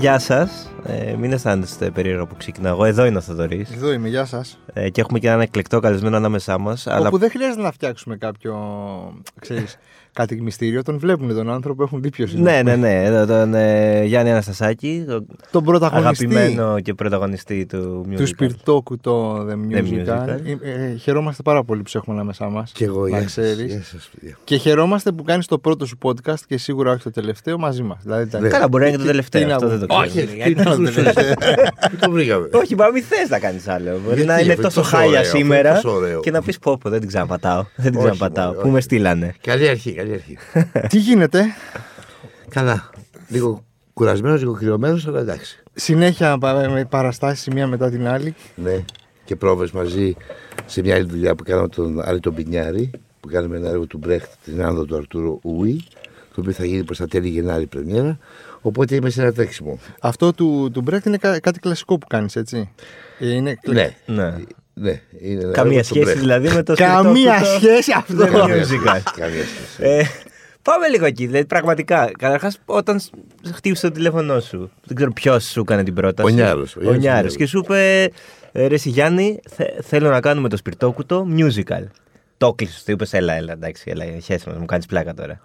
Γεια σας. Ε, μην αισθάνεστε περίεργο που ξεκινάω. Εδώ είναι ο Θοδωρής. Εδώ είμαι, γεια σας. Ε, και έχουμε και έναν εκλεκτό καλεσμένο ανάμεσά μας. Όπου Αλλά... δεν χρειάζεται να φτιάξουμε κάποιο. Ξέρεις, κάτι μυστήριο. Τον βλέπουν τον άνθρωπο, έχουν δει ποιος είναι. Ναι, ναι, ναι. Εδώ τον ε, Γιάννη Αναστασάκη, τον Τον πρωταγωνιστή αγαπημένο και πρωταγωνιστή του musical. του Σπιρτόκου το The The Musical. Musical. Ε, ε, χαιρόμαστε πάρα πολύ που σε έχουμε ανάμεσά μας. Και εγώ, Να γεια σας, ξέρεις. γεια σας, παιδιά. Και χαιρόμαστε που κάνεις το πρώτο σου podcast και σίγουρα όχι το τελευταίο μαζί μας. Δηλαδή, ήταν- Ναι. Καλά, μπορεί να είναι και το Τι- τελευταίο. τι να Αυτό δεν πω. το ξέρω. Όχι, Τι γιατί να το το τελευταίο. Πού το βρήκαμε; Όχι, μα μην θες να κάνεις άλλο. Μπορεί Γιατί, να είναι αυτό τόσο τόσο χάλια ωραίο, αυτό σήμερα τόσο ωραίο. και να πεις πω, πω, δεν την ξαναπατάω. Δεν την Όχι, ξαναπατάω. μωρέ, Πού όχι. με στείλανε. Καλή αρχή, καλή αρχή. Τι γίνεται, Καλά. Λίγο κουρασμένος, λίγο κρυωμένο, αλλά εντάξει. συνέχεια πα- με παραστάσεις μία μετά την άλλη. Ναι. Και πρόβες μαζί σε μια άλλη δουλειά που κάναμε τον Άρη τον Πινιάρη, που κάναμε ένα έργο του Μπρέχτ, την άνοδο του Αρτούρου Ουί, το οποίο θα γίνει προς τα τέλη Γενάρη πρεμιέρα. Οπότε είμαι σε ένα τρέξιμο. Αυτό του, του Μπρέχτ είναι κα- κάτι κλασικό που κάνεις, έτσι; Ε, Είναι... Ναι. Ναι. Ναι, είναι ένα Καμία έργο του σχέση Brecht. δηλαδή με το Καμία σπιτόκουτο σχέση αυτό. The Καμία musical. σχέση, Καμία σχέση. Ε, πάμε λίγο εκεί. Δηλαδή, πραγματικά, καταρχάς, όταν σ- χτύπησε το τηλέφωνό σου, δεν ξέρω ποιος σου έκανε την πρόταση. Ο Νιάρος, ο Ο Γιάννης Νιάρος. Νιάρος. Και σου είπε, «Ε, ρε εσύ Γιάννη, θε- θέλω να κάνουμε το σπιρτόκουτο musical. Το κλείσει, του είπες, έλα, έλα, εντάξει, έλα, χέση μας, μου κάνεις πλάκα τώρα.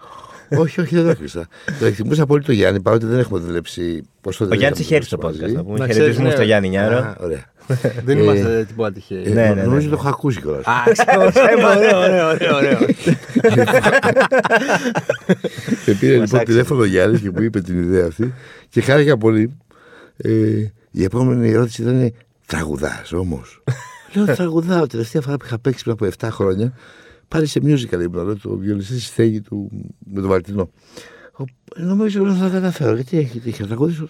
όχι, όχι, δεν το έκλεισα. Το εκτιμούσα πολύ το Γιάννη, παρότι δεν έχουμε δουλέψει. Πώς το Ο Γιάννης έχει έρθει στο μαζί. podcast. Να πούμε Να ξέρεις, χαιρετισμού ναι. στο Γιάννη Νιάρο. Α, ωραία. Δεν Ε, είμαστε τίποτα τυχαίοι. Ε, Ναι, ναι, ναι, Νομίζω ναι. το έχω ακούσει κιόλας. Α, ωραίο, ωραίο, ωραίο, ωραίο. Με πήρε Μας λοιπόν άξιζε. τηλέφωνο ο Γιάννης και μου είπε την ιδέα αυτή και χάρηκα πολύ. Ε, η επόμενη ερώτηση ήταν τραγουδάς όμως; Λέω τραγουδάω. Τελευταία φορά που είχα παίξει πριν από 7 χρόνια πάλι σε musical ήμουν. Λέω το βιολιστή στη στέγη του με τον Μαρτινό. Ο- Νομίζω ότι θα τα καταφέρω. Γιατί έχει είχε να τραγουδήσω.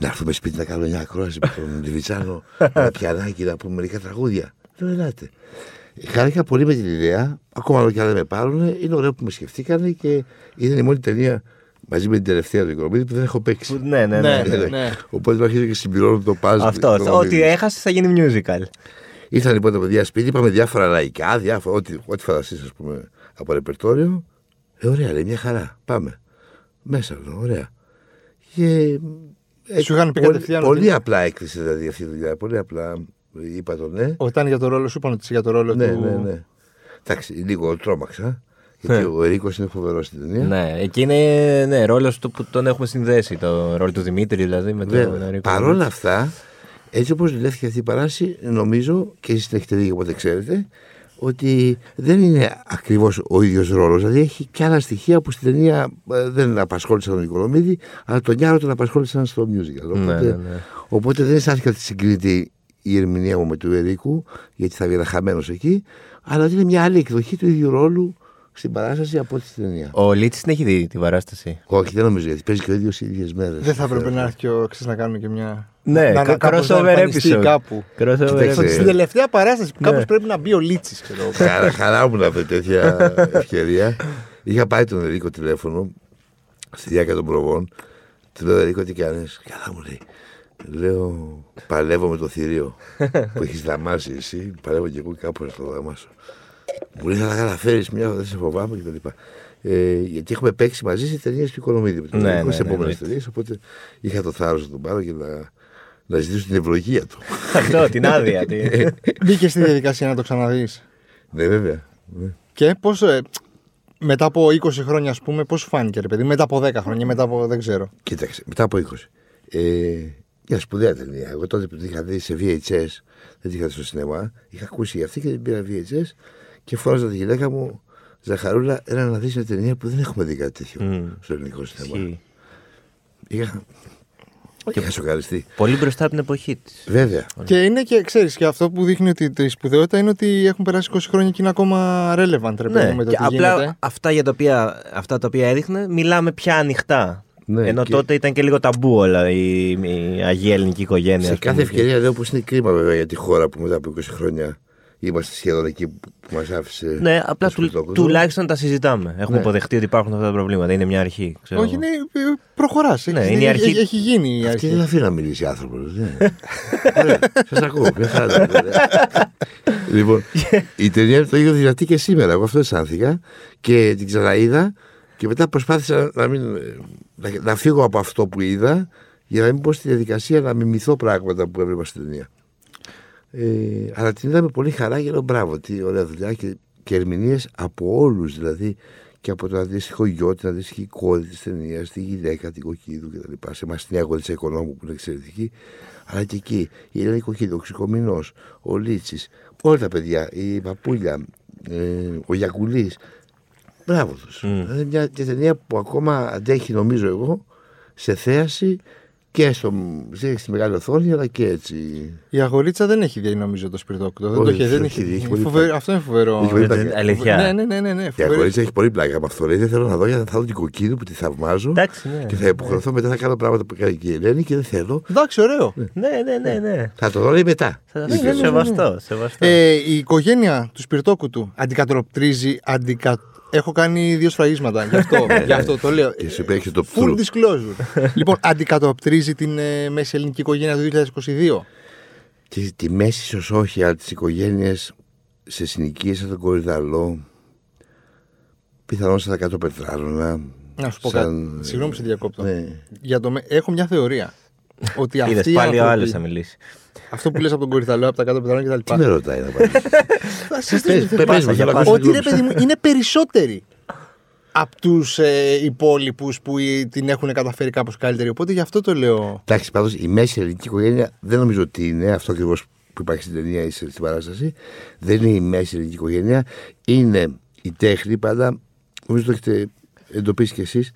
Τραγουδήσω. Να έρθουμε σπίτι να κάνω μια ακρόαση με τον Λιβιτσάνο, με ένα πιανάκι να πούμε μερικά τραγούδια. Λέω ελάτε. Χάρηκα πολύ με την ιδέα. Ακόμα και αν δεν με πάρουν, είναι ωραίο που με σκεφτήκανε και ήταν η μόνη ταινία μαζί με την τελευταία του Οικονομίδη που δεν έχω παίξει. Που- Ναι, ναι, Ναι, ναι. ναι, ναι. Οπότε αρχίζω και συμπληρώνω το πάζ. Αυτό. Ό,τι έχασες θα γίνει musical. Ήρθαν λοιπόν τα παιδιά σπίτι, είπαμε διάφορα λαϊκά, διάφορα, ό,τι, ό,τι φανταστείς, ας πούμε, από ρεπερτόριο. Ε, ωραία, λέει, μια χαρά. Πάμε. Μέσα, λέω, ωραία. Και. Ε, Σου είχαν πει πολύ, κατευθείαν πολύ ότι- απλά έκλεισε δηλαδή αυτή η δουλειά. Πολύ απλά είπα το ναι. Όταν για το ρόλο σου, είπαν ότι είσαι για το ρόλο Ναι, του. ναι, ναι. Εντάξει, λίγο τρόμαξα. Γιατί ο Ερίκος είναι φοβερός στην ταινία. Ναι, εκεί είναι ναι, ρόλο του που τον έχουμε συνδέσει. Το ρόλο του Δημήτρη δηλαδή με τον Βέβαια. Ερίκο. Παρ' όλα αυτά, έτσι όπως δουλεύτηκε αυτή η παράση, νομίζω και εσείς την έχετε δει οπότε ξέρετε, ότι δεν είναι ακριβώς ο ίδιος ρόλος. Δηλαδή έχει και άλλα στοιχεία που στην ταινία ε, δεν απασχόλησαν τον Οικονομίδη, αλλά τον Νιάρο τον απασχόλησαν στο musical. Οπότε, Ναι, ναι, ναι. οπότε δεν αισθάνθηκα ότι συγκρίνεται η ερμηνεία μου με του Ερίκου, γιατί θα βγει χαμένος εκεί, αλλά ότι είναι μια άλλη εκδοχή του ίδιου ρόλου στην παράσταση από ό,τι στην ταινία. Ο Λίτση την έχει δει την παράσταση. Όχι, δεν νομίζω γιατί παίζει και ο ίδιος οι ίδιες μέρες. Δεν θα έπρεπε να έρθει και ο ξέρεις, να κάνουμε και μια. Ναι, να, κα- κάπως να crossover εμφανιστεί episode. Κάπου. Crossover Κοιτάξτε, episode. Στην τελευταία παράσταση που Ναι. κάπως πρέπει να μπει ο Λίτσης. Ξέρω. εγώ. Χαρά, χαρά μου να βρει τέτοια ευκαιρία. Είχα πάει τον Ερίκο τηλέφωνο στη διάρκεια των προβών. Του λέω Ερίκο τι κάνεις; Καλά μου λέει. Λέω παλεύω με το θηρίο που έχεις δαμάσει εσύ. Παλεύω και εγώ κάπου να το δαμάσω. Μου λέει θα τα καταφέρεις μια δεν σε φοβάμαι κτλ. Ε, γιατί έχουμε παίξει μαζί σε ταινίες του Οικονομίδη. Ναι, Ναι, ναι, σε ναι, επόμενες εννοείται. ταινίες. Οπότε είχα το θάρρος να τον πάρω και να, να ζητήσω την ευλογία του. Αυτό, την άδεια. τη- Μπήκε στη διαδικασία να το ξαναδείς. ναι, βέβαια. Ναι. Και πώς. μετά από 20 χρόνια, ας πούμε, πώς σου φάνηκε, ρε παιδί, μετά από 10 χρόνια, μετά από. δεν ξέρω. Κοίταξε, μετά από 20. Ε, μια σπουδαία ταινία. Εγώ τότε που την είχα δει σε VHS, δεν την είχα δει στο σινεμά, είχα ακούσει για αυτή και την πήρα VHS και φόραζα τη γυναίκα μου, Ζαχαρούλα, έλα να δεις μια ταινία που δεν έχουμε δει κάτι τέτοιο Μμ. στο ελληνικό σινεμά. Ισχύει. Είχα, είχα σοκαριστεί. Πολύ μπροστά από την εποχή της. Βέβαια. Και είναι και, ξέρεις, και αυτό που δείχνει ότι η σπουδαιότητα είναι ότι έχουν περάσει 20 χρόνια και είναι ακόμα relevant, ρε παιδί Ναι, μου, με το και τι απλά γίνεται. αυτά, για τα οποία, αυτά τα οποία έδειχνε, μιλάμε πια ανοιχτά. Ναι, Ενώ και- τότε ήταν και λίγο ταμπού όλα η, η Αγία Ελληνική οικογένεια. Σε ας πούμε. κάθε ευκαιρία λέω πω είναι κρίμα βέβαια για τη χώρα που μετά από 20 χρόνια είμαστε σχεδόν εκεί που μας άφησε. Ναι, απλά το του, σπιτόκουτο. τουλάχιστον τα συζητάμε. Έχουμε Ναι. αποδεχτεί ότι υπάρχουν αυτά τα προβλήματα. Είναι μια αρχή. Ξέρω. Όχι, είναι, προχωράς. Ναι, είναι η αρχή- Έχει, έχει γίνει η Αυτή αρχή. δεν αφήνει να μιλήσει άνθρωπος. Σας ακούω. Μια χαρά. λοιπόν, η ταινία είναι το ίδιο δυνατή και σήμερα. Εγώ αυτό αισθάνθηκα και την ξαναείδα και μετά προσπάθησα να, μην, να, να φύγω από αυτό που είδα για να μην πω στη διαδικασία να μιμηθώ πράγματα που έβλεπα στην ταινία. Ε, αλλά την είδαμε πολύ χαρά και λέω μπράβο, τι ωραία δουλειά και, και ερμηνείες από όλους δηλαδή και από το αντίστοιχο γιο, την αντίστοιχη κόρη της ταινίας, τη γυναίκα, την Κοκκίδου κτλ. Σε εμάς την έγωλη της Οικονόμου που είναι εξαιρετική. Αλλά και εκεί η Ελένη Κοκκίδου, ο Ξικομινό, ο Λίτσης, όλα τα παιδιά, η Παπούλια, ε, ο Γιακουλής. Μπράβο τους. Μμ. Είναι μια μια ταινία που ακόμα αντέχει, νομίζω εγώ, σε θέαση και στο, στη στη μεγάλη οθόνη, αλλά και έτσι. Η αγορίτσα δεν έχει δει νομίζω το σπιρτόκουτο. Δεν το Όχι, έχει, δεν έχει έχει δει, έχει δει. πολύ Φοβερό- πλάκα. Αυτό είναι φοβερό. Έχει πολύ Ε, πλάκα. Αλήθεια. Ναι, ναι, ναι, ναι, ναι. Η φοβερό. αγορίτσα έχει πολύ πλάκα από αυτό. Λέει, δεν θέλω να δω γιατί θα δω την κοκκίνη που τη θαυμάζω. Εντάξει, ναι. Και θα υποχρεωθώ μετά να κάνω πράγματα που κάνει και η Ελένη και δεν θέλω. Εντάξει, ωραίο. Ναι, ναι, ναι, ναι. Θα το δω λέει μετά. Θα- Δεν ξέρω. Σεβαστό, σεβαστό. Ε, η οικογένεια του σπιρτόκουτου αντικατοπτρίζει. Αντικα... Έχω κάνει δύο σφραγίσματα. Γι' αυτό, γι αυτό το λέω. Και σου υπήρχε το Full through. disclosure. λοιπόν, αντικατοπτρίζει την ε, μέση ελληνική οικογένεια του 2022. Τη, τη μέση ίσω όχι, αλλά τι οικογένειε σε συνοικίες σαν τον Κορυδαλό, πιθανόν σαν τα κάτω πετράρωνα. Να σου πω σαν- κάτι. Συγγνώμη που σε διακόπτω. Ναι. Για το... με- Έχω μια θεωρία. ότι Είδες αυτοί οι πάλι ο άνθρωποι- άλλος θα μιλήσει. Αυτό που λες από τον Κορυθαλό, από τα κάτω πετράλαια Τι κτλ. με ρωτάει να πάρεις; Πες, Πες, πες, πες μου, για θέλω να πάσα. ακούσω Ότι την ρε άποψη. παιδί μου, είναι περισσότεροι από τους ε, υπόλοιπους που ε, την έχουν καταφέρει κάπως καλύτερη. Οπότε γι' αυτό το λέω. Εντάξει, πάντως η μέση ελληνική οικογένεια δεν νομίζω ότι είναι αυτό ακριβώς που υπάρχει στην ταινία ή στην παράσταση. Δεν είναι η μέση ελληνική οικογένεια. Είναι η τέχνη πάντα. Νομίζω το έχετε εντοπίσει κι εσείς.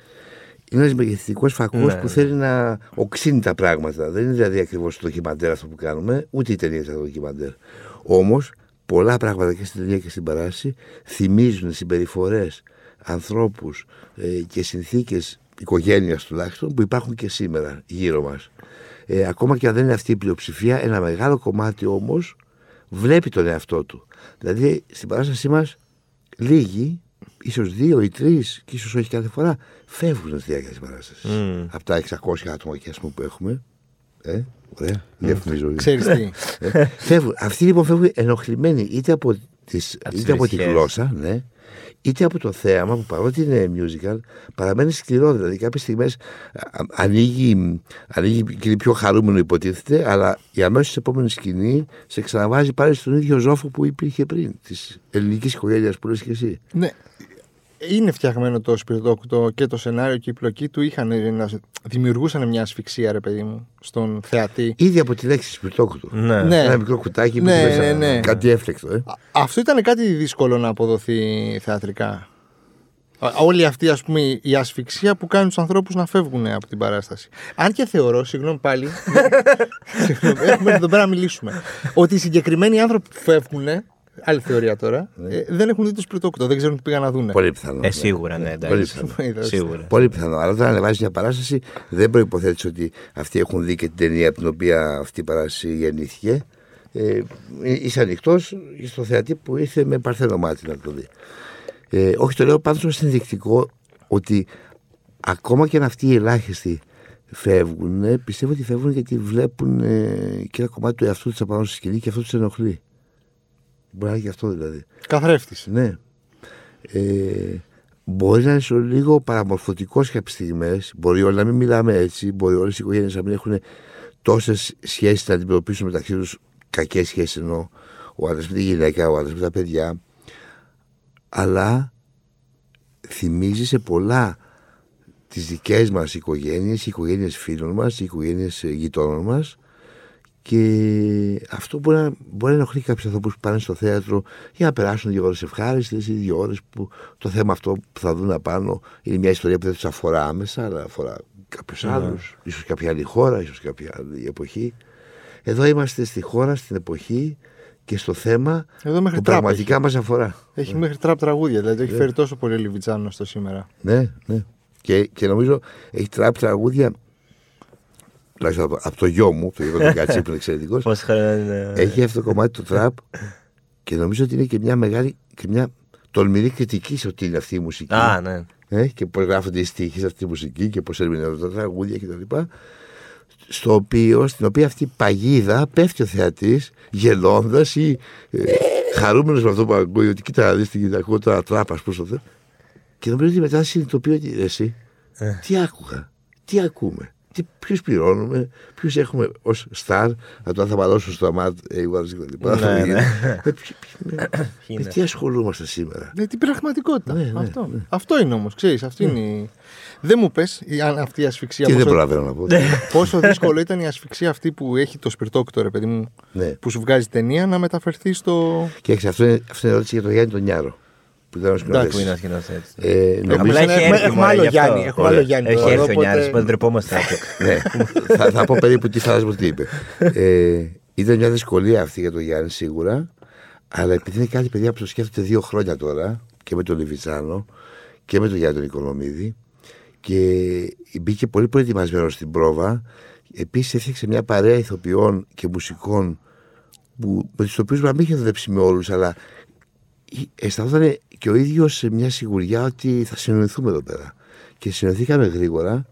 Είναι ένας μεγεθυντικός φακός Ναι, που ναι. θέλει να οξύνει τα πράγματα. Δεν είναι δηλαδή ακριβώς το ντοκιμαντέρ αυτό που κάνουμε, ούτε η ταινία είναι το ντοκιμαντέρ. Όμως, πολλά πράγματα και στην ταινία και στην παράσταση θυμίζουν συμπεριφορές ανθρώπους ε, και συνθήκες οικογένειας τουλάχιστον που υπάρχουν και σήμερα γύρω μας. Ε, ακόμα και αν δεν είναι αυτή η πλειοψηφία, ένα μεγάλο κομμάτι όμως βλέπει τον εαυτό του. Δηλαδή στην παράστασή μας λίγοι, ίσως δύο ή τρεις, και ίσως όχι κάθε φορά, φεύγουν στη διάρκεια της παράστασης. Μμ. Από τα 600 άτομα και ας πούμε, που έχουμε. Ε, ωραία, διαφημίζω. λίγο. Ξέρεις τι. Ε, φεύγουν. Αυτοί λοιπόν φεύγουν ενοχλημένοι είτε από, τις, Από τις είτε από τη βρισχές. γλώσσα, ναι, είτε από το θέαμα που παρότι είναι musical, παραμένει σκληρό. Δηλαδή, κάποιες στιγμές ανοίγει, ανοίγει και είναι πιο χαρούμενο, υποτίθεται, αλλά η αμέσως επόμενη σκηνή σε ξαναβάζει πάλι στον ίδιο ζόφο που υπήρχε πριν, της ελληνικής οικογένειας που λες και εσύ. ναι. Είναι φτιαγμένο το σπιρτόκουτο και το σενάριο και η πλοκή του είχαν να δημιουργούσαν μια ασφυξία, ρε παιδί μου, στον θεατή. Ήδη από τη λέξη σπιρτόκουτο. Ναι. Ναι. Ένα μικρό κουτάκι που Ναι, έχει μέσα ναι, ναι. κάτι έφλεκτο. Ε. Α- Αυτό ήταν κάτι δύσκολο να αποδοθεί θεατρικά. Α- Όλη αυτή ας πούμε η ασφυξία που κάνει τους ανθρώπους να φεύγουν από την παράσταση. Αν και θεωρώ, συγγνώμη πάλι, συγγνώμη, έχουμε εδώ πέρα να μιλήσουμε, ότι οι συγκεκριμένοι άνθρωποι που φεύγουν, άλλη θεωρία τώρα, ε, δεν έχουν δει το σπιρτόκουτο, δεν ξέρουν τι πήγαν να δουν. Πολύ πιθανό. Ε, σίγουρα, ναι, Πολύ εντάξει. πιθανό. Είδες. Σίγουρα. Πολύ πιθανό. Αλλά όταν ανεβάζεις μια παράσταση, δεν προποθέτει ότι αυτοί έχουν δει και την ταινία από την οποία αυτή η παράσταση γεννήθηκε. Ε, είσαι ανοιχτός στο θεατή που ήρθε με παρθένο μάτι να το δει. Ε, όχι, το λέω πάντως ως ενδεικτικό ότι ακόμα και αν αυτοί οι ελάχιστοι φεύγουν, ε, πιστεύω ότι φεύγουν γιατί βλέπουν ε, και ένα κομμάτι του εαυτού τους απάνω στη σκηνή και αυτό τους ενοχλεί. Μπορεί να είναι και αυτό δηλαδή. Καθρέφτης. Ναι. Ε, μπορεί να είναι σε λίγο παραμορφωτικός κάποιε στιγμές. Μπορεί όλοι να μην μιλάμε έτσι. Μπορεί όλες οι οικογένειες να μην έχουν τόσες σχέσεις να αντιμετωπίσουν μεταξύ τους κακές σχέσεις ενώ ο άντρας με τη γυναίκα, ο άντρας με τα παιδιά. Αλλά θυμίζεις σε πολλά τις δικές μας οικογένειες, οι οικογένειες φίλων μας, οι οικογένειες γειτόνων μας. Και αυτό μπορεί να, μπορεί να ενοχλεί κάποιους ανθρώπους που πάνε στο θέατρο για να περάσουν δύο ώρες ευχάριστες ή δύο ώρες που το θέμα αυτό που θα δουν απάνω είναι μια ιστορία που δεν τους αφορά άμεσα, αλλά αφορά κάποιους Ναι. άλλους, ίσως κάποια άλλη χώρα, ίσως κάποια άλλη εποχή. Εδώ είμαστε στη χώρα, στην εποχή και στο θέμα Εδώ μέχρι που τραπ πραγματικά μας αφορά. Έχει μέχρι τραπ τραγούδια, δηλαδή το έχει φέρει τόσο πολύ Λιβιτσάνο στο σήμερα. Ναι, ναι. Και, και νομίζω έχει τράπει τραγούδια. Τουλάχιστον από, από το γιο μου, το γιο του Κατσί που είναι εξαιρετικός. Πόσα χρόνια είναι. Έχει αυτό το κομμάτι του τραπ και νομίζω ότι είναι και μια μεγάλη και μια τολμηρή κριτική σε ότι είναι αυτή η μουσική. Α, ναι. Ε, και πώς γράφονται οι στίχοι σε αυτή τη μουσική και πώς ερμηνεύονται τα τραγούδια κτλ. Στο οποίο, στην οποία αυτή η παγίδα πέφτει ο θεατής γελώντας ή ε, χαρούμενος με αυτό που ακούει, ότι κοίτα να δεις την ακούω τώρα τράπα, πώ το θε. Και νομίζω ότι μετά συνειδητοποιεί ότι εσύ, Ε. τι άκουγα, τι ακούμε. Ποιους πληρώνουμε, ποιους έχουμε ως στάρ, από το αν θα μαλώσουν στο ΑΜΑΤ, εγώ κτλ. Ναι, ναι. Με ποιοι- με- Με τι ασχολούμαστε σήμερα; Ναι, την πραγματικότητα. Ναι, ναι, αυτό. αυτό είναι όμως, ξέρεις. Αυτή είναι η... Δεν μου πες αυτή η ασφυξία. Και δεν πόσο- προλαβαίνω να πω. Πόσο δύσκολο ήταν η ασφυξία αυτή που έχει το σπιρτόκτο, ρε παιδί μου, Ναι. που σου βγάζει ταινία να μεταφερθεί στο. Και έξι, αυτό είναι, αυτή είναι ερώτηση για τον Γιάννη τον Νιάρο. Που ήταν ο Που είναι ο σκηνοθέτης. σκηνοθέτη. Ε, νομίζω, Απλά έχει Έχουμε- έρθει έχουμε μόνο άλλο γι' αυτό. Γιάννη, έχουμε Ωραία. άλλο Γιάννη Έχει τώρα, έρθει ο οπότε- Νιάρης, οπότε ντρεπόμαστε. ναι, θα, θα πω περίπου τι φαντάζομαι τι είπε. Ε, ήταν μια δυσκολία αυτή για τον Γιάννη σίγουρα, αλλά επειδή είναι κάτι παιδιά που το σκέφτεται δύο χρόνια τώρα και με τον Λιβιτσάνο και με τον Γιάννη τον Οικονομίδη και μπήκε πολύ προετοιμασμένος στην πρόβα. Επίσης έφτιαξε μια παρέα ηθοποιών και μουσικών που, με τους οποίους να μην είχε δουλέψει με όλους, αλλά αισθανόταν και ο ίδιος σε μια σιγουριά ότι θα συνεννοηθούμε εδώ πέρα. Και συνεννοηθήκαμε γρήγορα,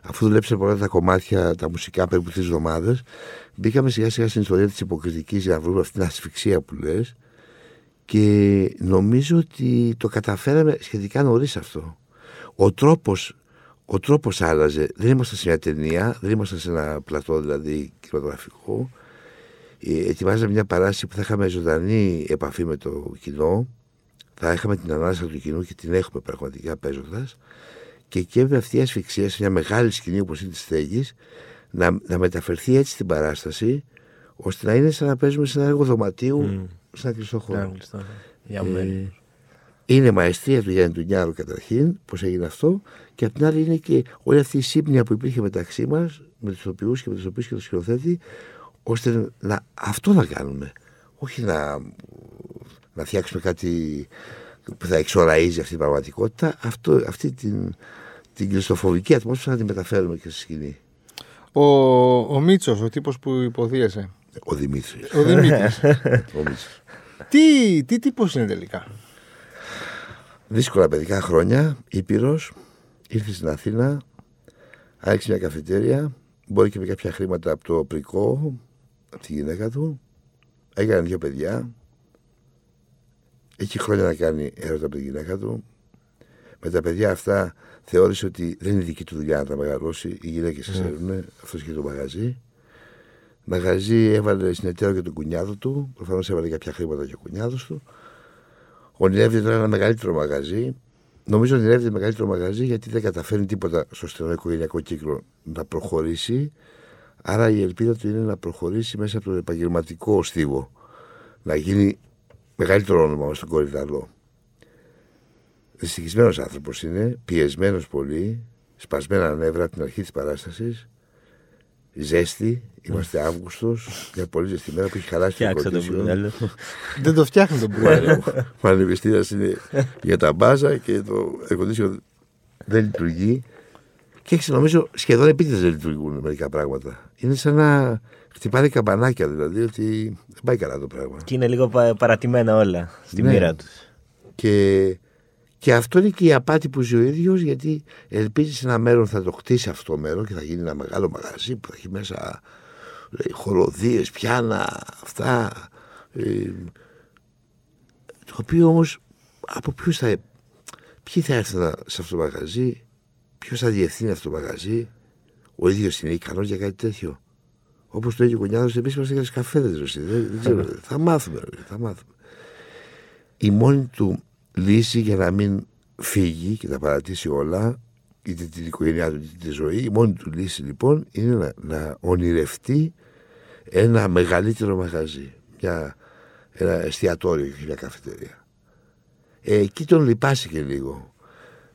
αφού δουλέψαμε πολλά τα κομμάτια, τα μουσικά περίπου τρεις εβδομάδες. Μπήκαμε σιγά σιγά στην ιστορία της υποκριτικής για να βρούμε αυτή την ασφυξία που λες. Και νομίζω ότι το καταφέραμε σχετικά νωρίς αυτό. Ο τρόπος ο τρόπος άλλαζε. Δεν ήμασταν σε μια ταινία, δεν ήμασταν σε ένα πλατό δηλαδή κινηματογραφικό. Ε, ετοιμάζαμε μια παράσταση που θα είχαμε ζωντανή επαφή με το κοινό. Θα είχαμε την ανάσα του κοινού και την έχουμε πραγματικά παίζοντας. Και και με αυτή η ασφυξία σε μια μεγάλη σκηνή όπως είναι της στέγης να, να μεταφερθεί έτσι στην παράσταση ώστε να είναι σαν να παίζουμε σε ένα έργο δωματίου σε ένα κλειστό χώρο. Για Ε, μένα. είναι μαεστρία του Γιάννη του Νιάρου καταρχήν, πώς έγινε αυτό, και απ' την άλλη είναι και όλη αυτή η σύμπνοια που υπήρχε μεταξύ μας, με τους ηθοποιού και με τους ηθοποιού και τον σκηνοθέτη, ώστε να, αυτό να κάνουμε. Όχι να, να φτιάξουμε κάτι που θα εξοραίζει αυτή την πραγματικότητα, αυτό, αυτή την, την κλειστοφοβική ατμόσφαιρα να τη μεταφέρουμε και στη σκηνή. Ο, ο Μίτσος, ο τύπος που υποδίεσαι. Ο Δημήτρης. Ο Δημήτρης. ο Μίτσος. τι τι τύπος είναι τελικά; Δύσκολα παιδικά χρόνια, Ήπειρος, ήρθε στην Αθήνα, άρχισε μια καφετέρια, μπορεί και με κάποια χρήματα από το πρικό, από τη γυναίκα του, έκανε δύο παιδιά, έχει χρόνια να κάνει έρωτα από τη γυναίκα του, με τα παιδιά αυτά θεώρησε ότι δεν είναι δική του δουλειά να τα μεγαλώσει, οι γυναίκες mm. ξέρουν, αυτός και το μαγαζί. Μαγαζί έβαλε στην εταίρο και τον κουνιάδο του, προφανώς έβαλε κάποια χρήματα και ο κουνιάδος του. Ονειρεύεται τώρα ένα μεγαλύτερο μαγαζί. Νομίζω ονειρεύεται μεγαλύτερο μαγαζί γιατί δεν καταφέρνει τίποτα στο στενό οικογενειακό κύκλο να προχωρήσει. Άρα η ελπίδα του είναι να προχωρήσει μέσα από τον επαγγελματικό στίβο. Να γίνει μεγαλύτερο όνομα με στον κορυδαλό. Δυστυχισμένος άνθρωπος είναι, πιεσμένος πολύ, σπασμένα νεύρα από την αρχή της παράστασης. Ζέστη, είμαστε Αύγουστος, μια πολύ ζεστή μέρα που έχει χαλάσει το Φτιάξα τον condition. Μπρουνέλο. Δεν το φτιάχνει τον Μπρούνελο. Ο ανεμιστήρα είναι για τα μπάζα και το air condition δεν λειτουργεί. Και έχεις νομίζω σχεδόν επίτηδες δεν λειτουργούν μερικά πράγματα. Είναι σαν να χτυπάνε καμπανάκια δηλαδή ότι δεν πάει καλά το πράγμα. Και είναι λίγο πα- παρατημένα όλα στη Ναι. μοίρα τους. Και, και αυτό είναι και η απάτη που ζει ο ίδιος γιατί ελπίζεις σε ένα μέλλον θα το χτίσει αυτό το μέλλον και θα γίνει ένα μεγάλο μαγαζί που θα έχει μέσα χοροδίε, πιάνα, αυτά. Ε, το οποίο όμως από ποιους θα. Ποιοι θα έρθουν σε αυτό το μαγαζί, ποιος θα διευθύνει αυτό το μαγαζί, ο ίδιος είναι ικανός για κάτι τέτοιο; Όπως το έχει ο Κονιάδο, εμείς είμαστε για τις καφέδες. Δεν, δεν ξέρω. θα μάθουμε. ρε, Θα μάθουμε. Η μόνη του λύση για να μην φύγει και τα παρατήσει όλα, είτε την οικογένειά του είτε τη ζωή, η μόνη του λύση λοιπόν είναι να, να ονειρευτεί ένα μεγαλύτερο μαγαζί. Μια, ένα εστιατόριο και μια καφετέρια. Ε, εκεί τον λυπάσει και λίγο.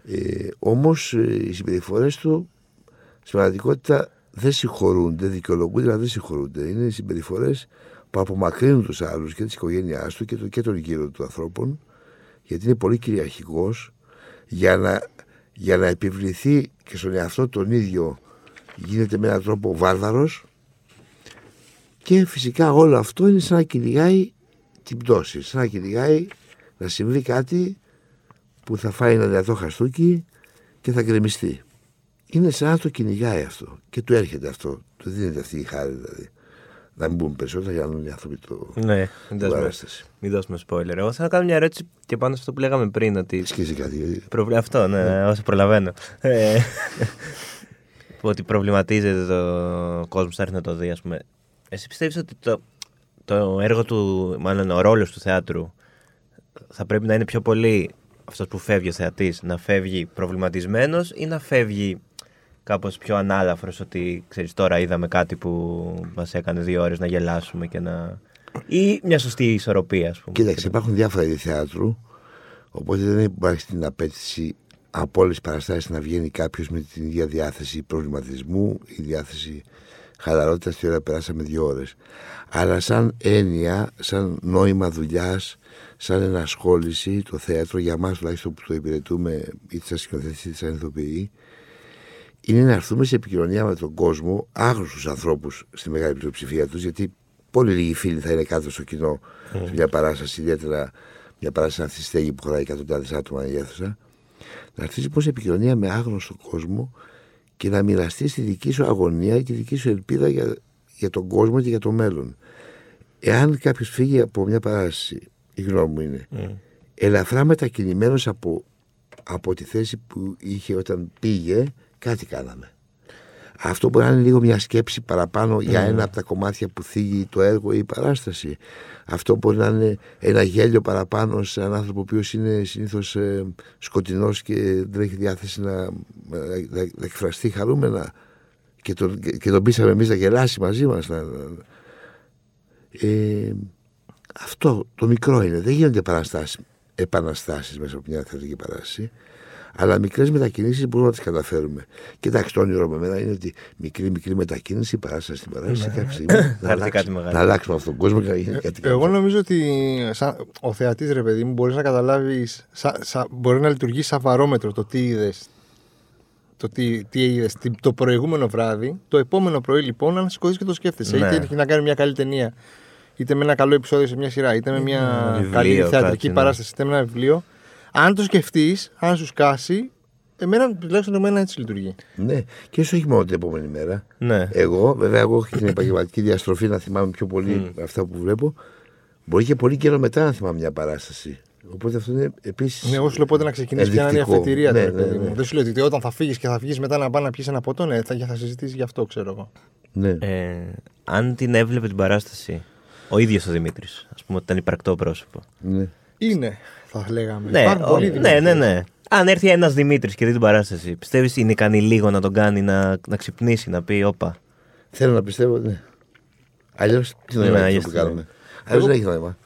Ε, όμως ε, οι συμπεριφορές του στην πραγματικότητα δεν συγχωρούνται, δικαιολογούνται, αλλά δεν συγχωρούνται. Είναι οι συμπεριφορές που απομακρύνουν τους άλλους και της οικογένειάς του και, το, και των γύρω του ανθρώπων γιατί είναι πολύ κυριαρχικός για να, για να επιβληθεί και στον εαυτό τον ίδιο γίνεται με έναν τρόπο βάρβαρος και φυσικά όλο αυτό είναι σαν να κυνηγάει την πτώση, σαν να κυνηγάει να συμβεί κάτι που θα φάει ένα δυνατό χαστούκι και θα γκρεμιστεί. Είναι σαν να το κυνηγάει αυτό και του έρχεται αυτό. Του δίνεται αυτή η χάρη δηλαδή. Να μην πούμε περισσότερα για να δουν οι άνθρωποι το. Ναι, μην την δώσουμε, παράσταση. μην δώσουμε spoiler. Εγώ θέλω να κάνω μια ερώτηση και πάνω σε αυτό που λέγαμε πριν. Ότι Σκίζει κάτι. γιατί προβλε- Αυτό, ναι, όσο προλαβαίνω. Ε, ότι προβληματίζεται το κόσμος θα έρθει να το δει, ας πούμε. Εσύ πιστεύεις ότι το, το έργο του, μάλλον ο ρόλος του θεάτρου θα πρέπει να είναι πιο πολύ αυτός που φεύγει ο θεατής, να φεύγει προβληματισμένος ή να φεύγει κάπως πιο ανάλαφρος ότι ξέρεις τώρα είδαμε κάτι που μας έκανε δύο ώρες να γελάσουμε και να... ή μια σωστή ισορροπία ας πούμε. Κοίταξε, υπάρχουν διάφορα είδη θεάτρου. Οπότε δεν υπάρχει την απέτηση από όλες τις παραστάσεις να βγαίνει κάποιος με την ίδια διάθεση προβληματισμού ή διάθεση χαλαρότητας τη ώρα περάσαμε δύο ώρες. Αλλά σαν έννοια, σαν νόημα δουλειάς, σαν ενασχόληση, το θέατρο για μας τουλάχιστον που το υπηρετούμε είτε σαν σκηνοθέτη είτε σαν ηθοποιοί, είναι να έρθουμε σε επικοινωνία με τον κόσμο, άγνωστους ανθρώπους στη μεγάλη πλειοψηφία τους, γιατί πολύ λίγοι φίλοι θα είναι κάτω στο κοινό σε μια παράσταση, ιδιαίτερα μια παράσταση αυτή τη στέγη που χωράει εκατοντάδες άτομα η αίθουσα. Να έρθεις λοιπόν σε επικοινωνία με άγνωστο κόσμο και να μοιραστείς τη δική σου αγωνία και τη δική σου ελπίδα για, για τον κόσμο και για το μέλλον. Εάν κάποιος φύγει από μια παράσταση, η γνώμη μου είναι, ελαφρά μετακινημένος από, από τη θέση που είχε όταν πήγε, κάτι κάναμε. Αυτό μπορεί να είναι λίγο μια σκέψη παραπάνω για ένα από τα κομμάτια που θίγει το έργο ή η παράσταση. Αυτό μπορεί να είναι ένα γέλιο παραπάνω σε έναν άνθρωπο ο οποίος είναι συνήθως ε, σκοτεινός και δεν έχει διάθεση να, να, να εκφραστεί χαρούμενα και τον, και τον πείσαμε εμείς να γελάσει μαζί μας. Να, ε, αυτό το μικρό είναι. Δεν γίνονται παραστάσεις, επαναστάσεις μέσα από μια θεατρική παράσταση. Αλλά μικρές μετακινήσεις μπορούμε να τις καταφέρουμε. Κοιτάξτε, το όνειρο με μένα είναι ότι μικρή μικρή μετακίνηση, παράσταση στην παράσταση, Ναι. κάποια στιγμή να, αλλάξουμε, να αλλάξουμε αυτόν τον κόσμο και να γίνει κάτι Εγώ νομίζω ότι σαν, ο θεατής, ρε παιδί μου, μπορείς να καταλάβεις. μπορεί να λειτουργεί σαν βαρόμετρο το τι είδες. Το τι, τι είδες τι- το προηγούμενο βράδυ. Το επόμενο πρωί, λοιπόν, να σηκωθείς και το σκέφτεσαι. Ναι. Είτε έχει να κάνει μια καλή ταινία, είτε με ένα καλό επεισόδιο σε μια σειρά, είτε με μια Ένα βιβλίο, καλή θεατρική κάτι, ναι. παράσταση, είτε με ένα βιβλίο. Αν το σκεφτείς, αν σου σκάσει, εμένα τουλάχιστον εμένα έτσι λειτουργεί. Ναι, και ίσω όχι μόνο την επόμενη μέρα. Ναι. Εγώ, βέβαια, εγώ έχω και την επαγγελματική διαστροφή να θυμάμαι πιο πολύ αυτά που βλέπω. Μπορεί και πολύ καιρό μετά να θυμάμαι μια παράσταση. Οπότε αυτό είναι επίσης. Ναι, εγώ σου λέω πότε να ξεκινήσεις και να είναι η ενδεικτικό. αφετηρία Ναι, του, ρε ναι, παιδί ναι. μου. Δεν σου λέω ότι όταν θα φύγεις και θα βγει μετά να πάει να πιεις ένα ποτό, ναι, θα, θα συζητήσεις γι' αυτό, ξέρω εγώ. Ναι. Ε, αν την έβλεπε την παράσταση ο ίδιος ο Δημήτρης, ας πούμε ότι ήταν υπαρκτό πρόσωπο. ναι. Είναι, θα λέγαμε. Ναι, Υπάρχουν ο- πολλοί ναι, Δημήτρης. ναι, ναι. Αν έρθει ένας Δημήτρης και δει την παράσταση, πιστεύεις είναι ικανή λίγο να τον κάνει να, να ξυπνήσει, να πει Όπα. Θέλω να πιστεύω, ναι. Αλλιώς τι νόημα Ναι, έχει αλλιώς αυτό που τι κάνουμε. Αλλιώς δεν έχει νόημα.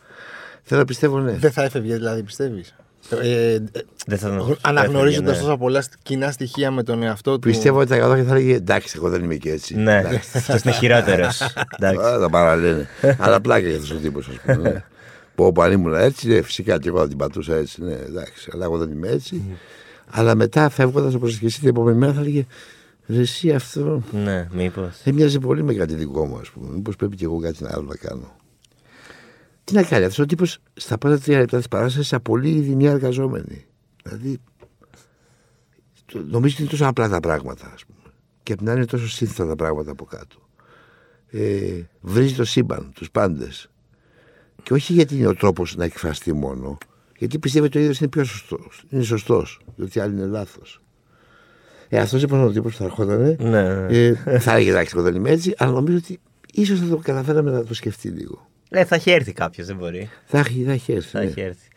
Θέλω να πιστεύω, ναι. Δεν θα έφευγε, δηλαδή, πιστεύεις. Ε, ε, Δεν θα Αναγνωρίζοντας έφευγε, ναι. τόσα πολλά κοινά στοιχεία με τον εαυτό του. Πιστεύω ότι τα κατά θα έλεγε εντάξει, εγώ δεν είμαι και έτσι. Ναι, Εντάξει. αυτό είναι χειρότερος. Εντάξει. Α, τα παραλένε. Αλλά πλάκα για αυτός ο τύπος, ας πούμε. Ναι. Που όπου αν ήμουν έτσι, ναι, φυσικά και εγώ θα την πατούσα έτσι. Ναι, εντάξει, αλλά εγώ δεν είμαι έτσι. Αλλά μετά φεύγοντας όπως και εσύ την επόμενη μέρα θα έλεγε Ρε, εσύ αυτό Ναι, μήπως. δεν μοιάζει πολύ με κάτι δικό μου, ας πούμε. Μήπως πρέπει και εγώ κάτι άλλο να κάνω. Τι να κάνει, αυτός ο τύπος στα πρώτα τρία λεπτά της παράστασης απολύει ήδη μια εργαζόμενη. Δηλαδή, το- νομίζω ότι είναι τόσο απλά τα πράγματα, ας πούμε. Και απ' την άλλη είναι τόσο σύνθετα τα πράγματα από κάτω. Ε, βρίζει το σύμπαν, τους πάντες. Και όχι γιατί είναι ο τρόπος να εκφραστεί μόνο, γιατί πιστεύει ότι ο ίδιος είναι πιο σωστός. Είναι σωστός, διότι άλλοι είναι λάθος. Ε, αυτός λοιπόν ο τύπος που θα ερχόταν. Ναι, ναι. Ε, θα έλεγε εντάξει, εγώ δεν είμαι έτσι, αλλά νομίζω ότι ίσως θα το καταφέραμε να το σκεφτεί λίγο. Ε, θα έχει έρθει κάποιος, δεν μπορεί. Θα έχει, θα έχει έρθει. Θα ναι. έχει έρθει.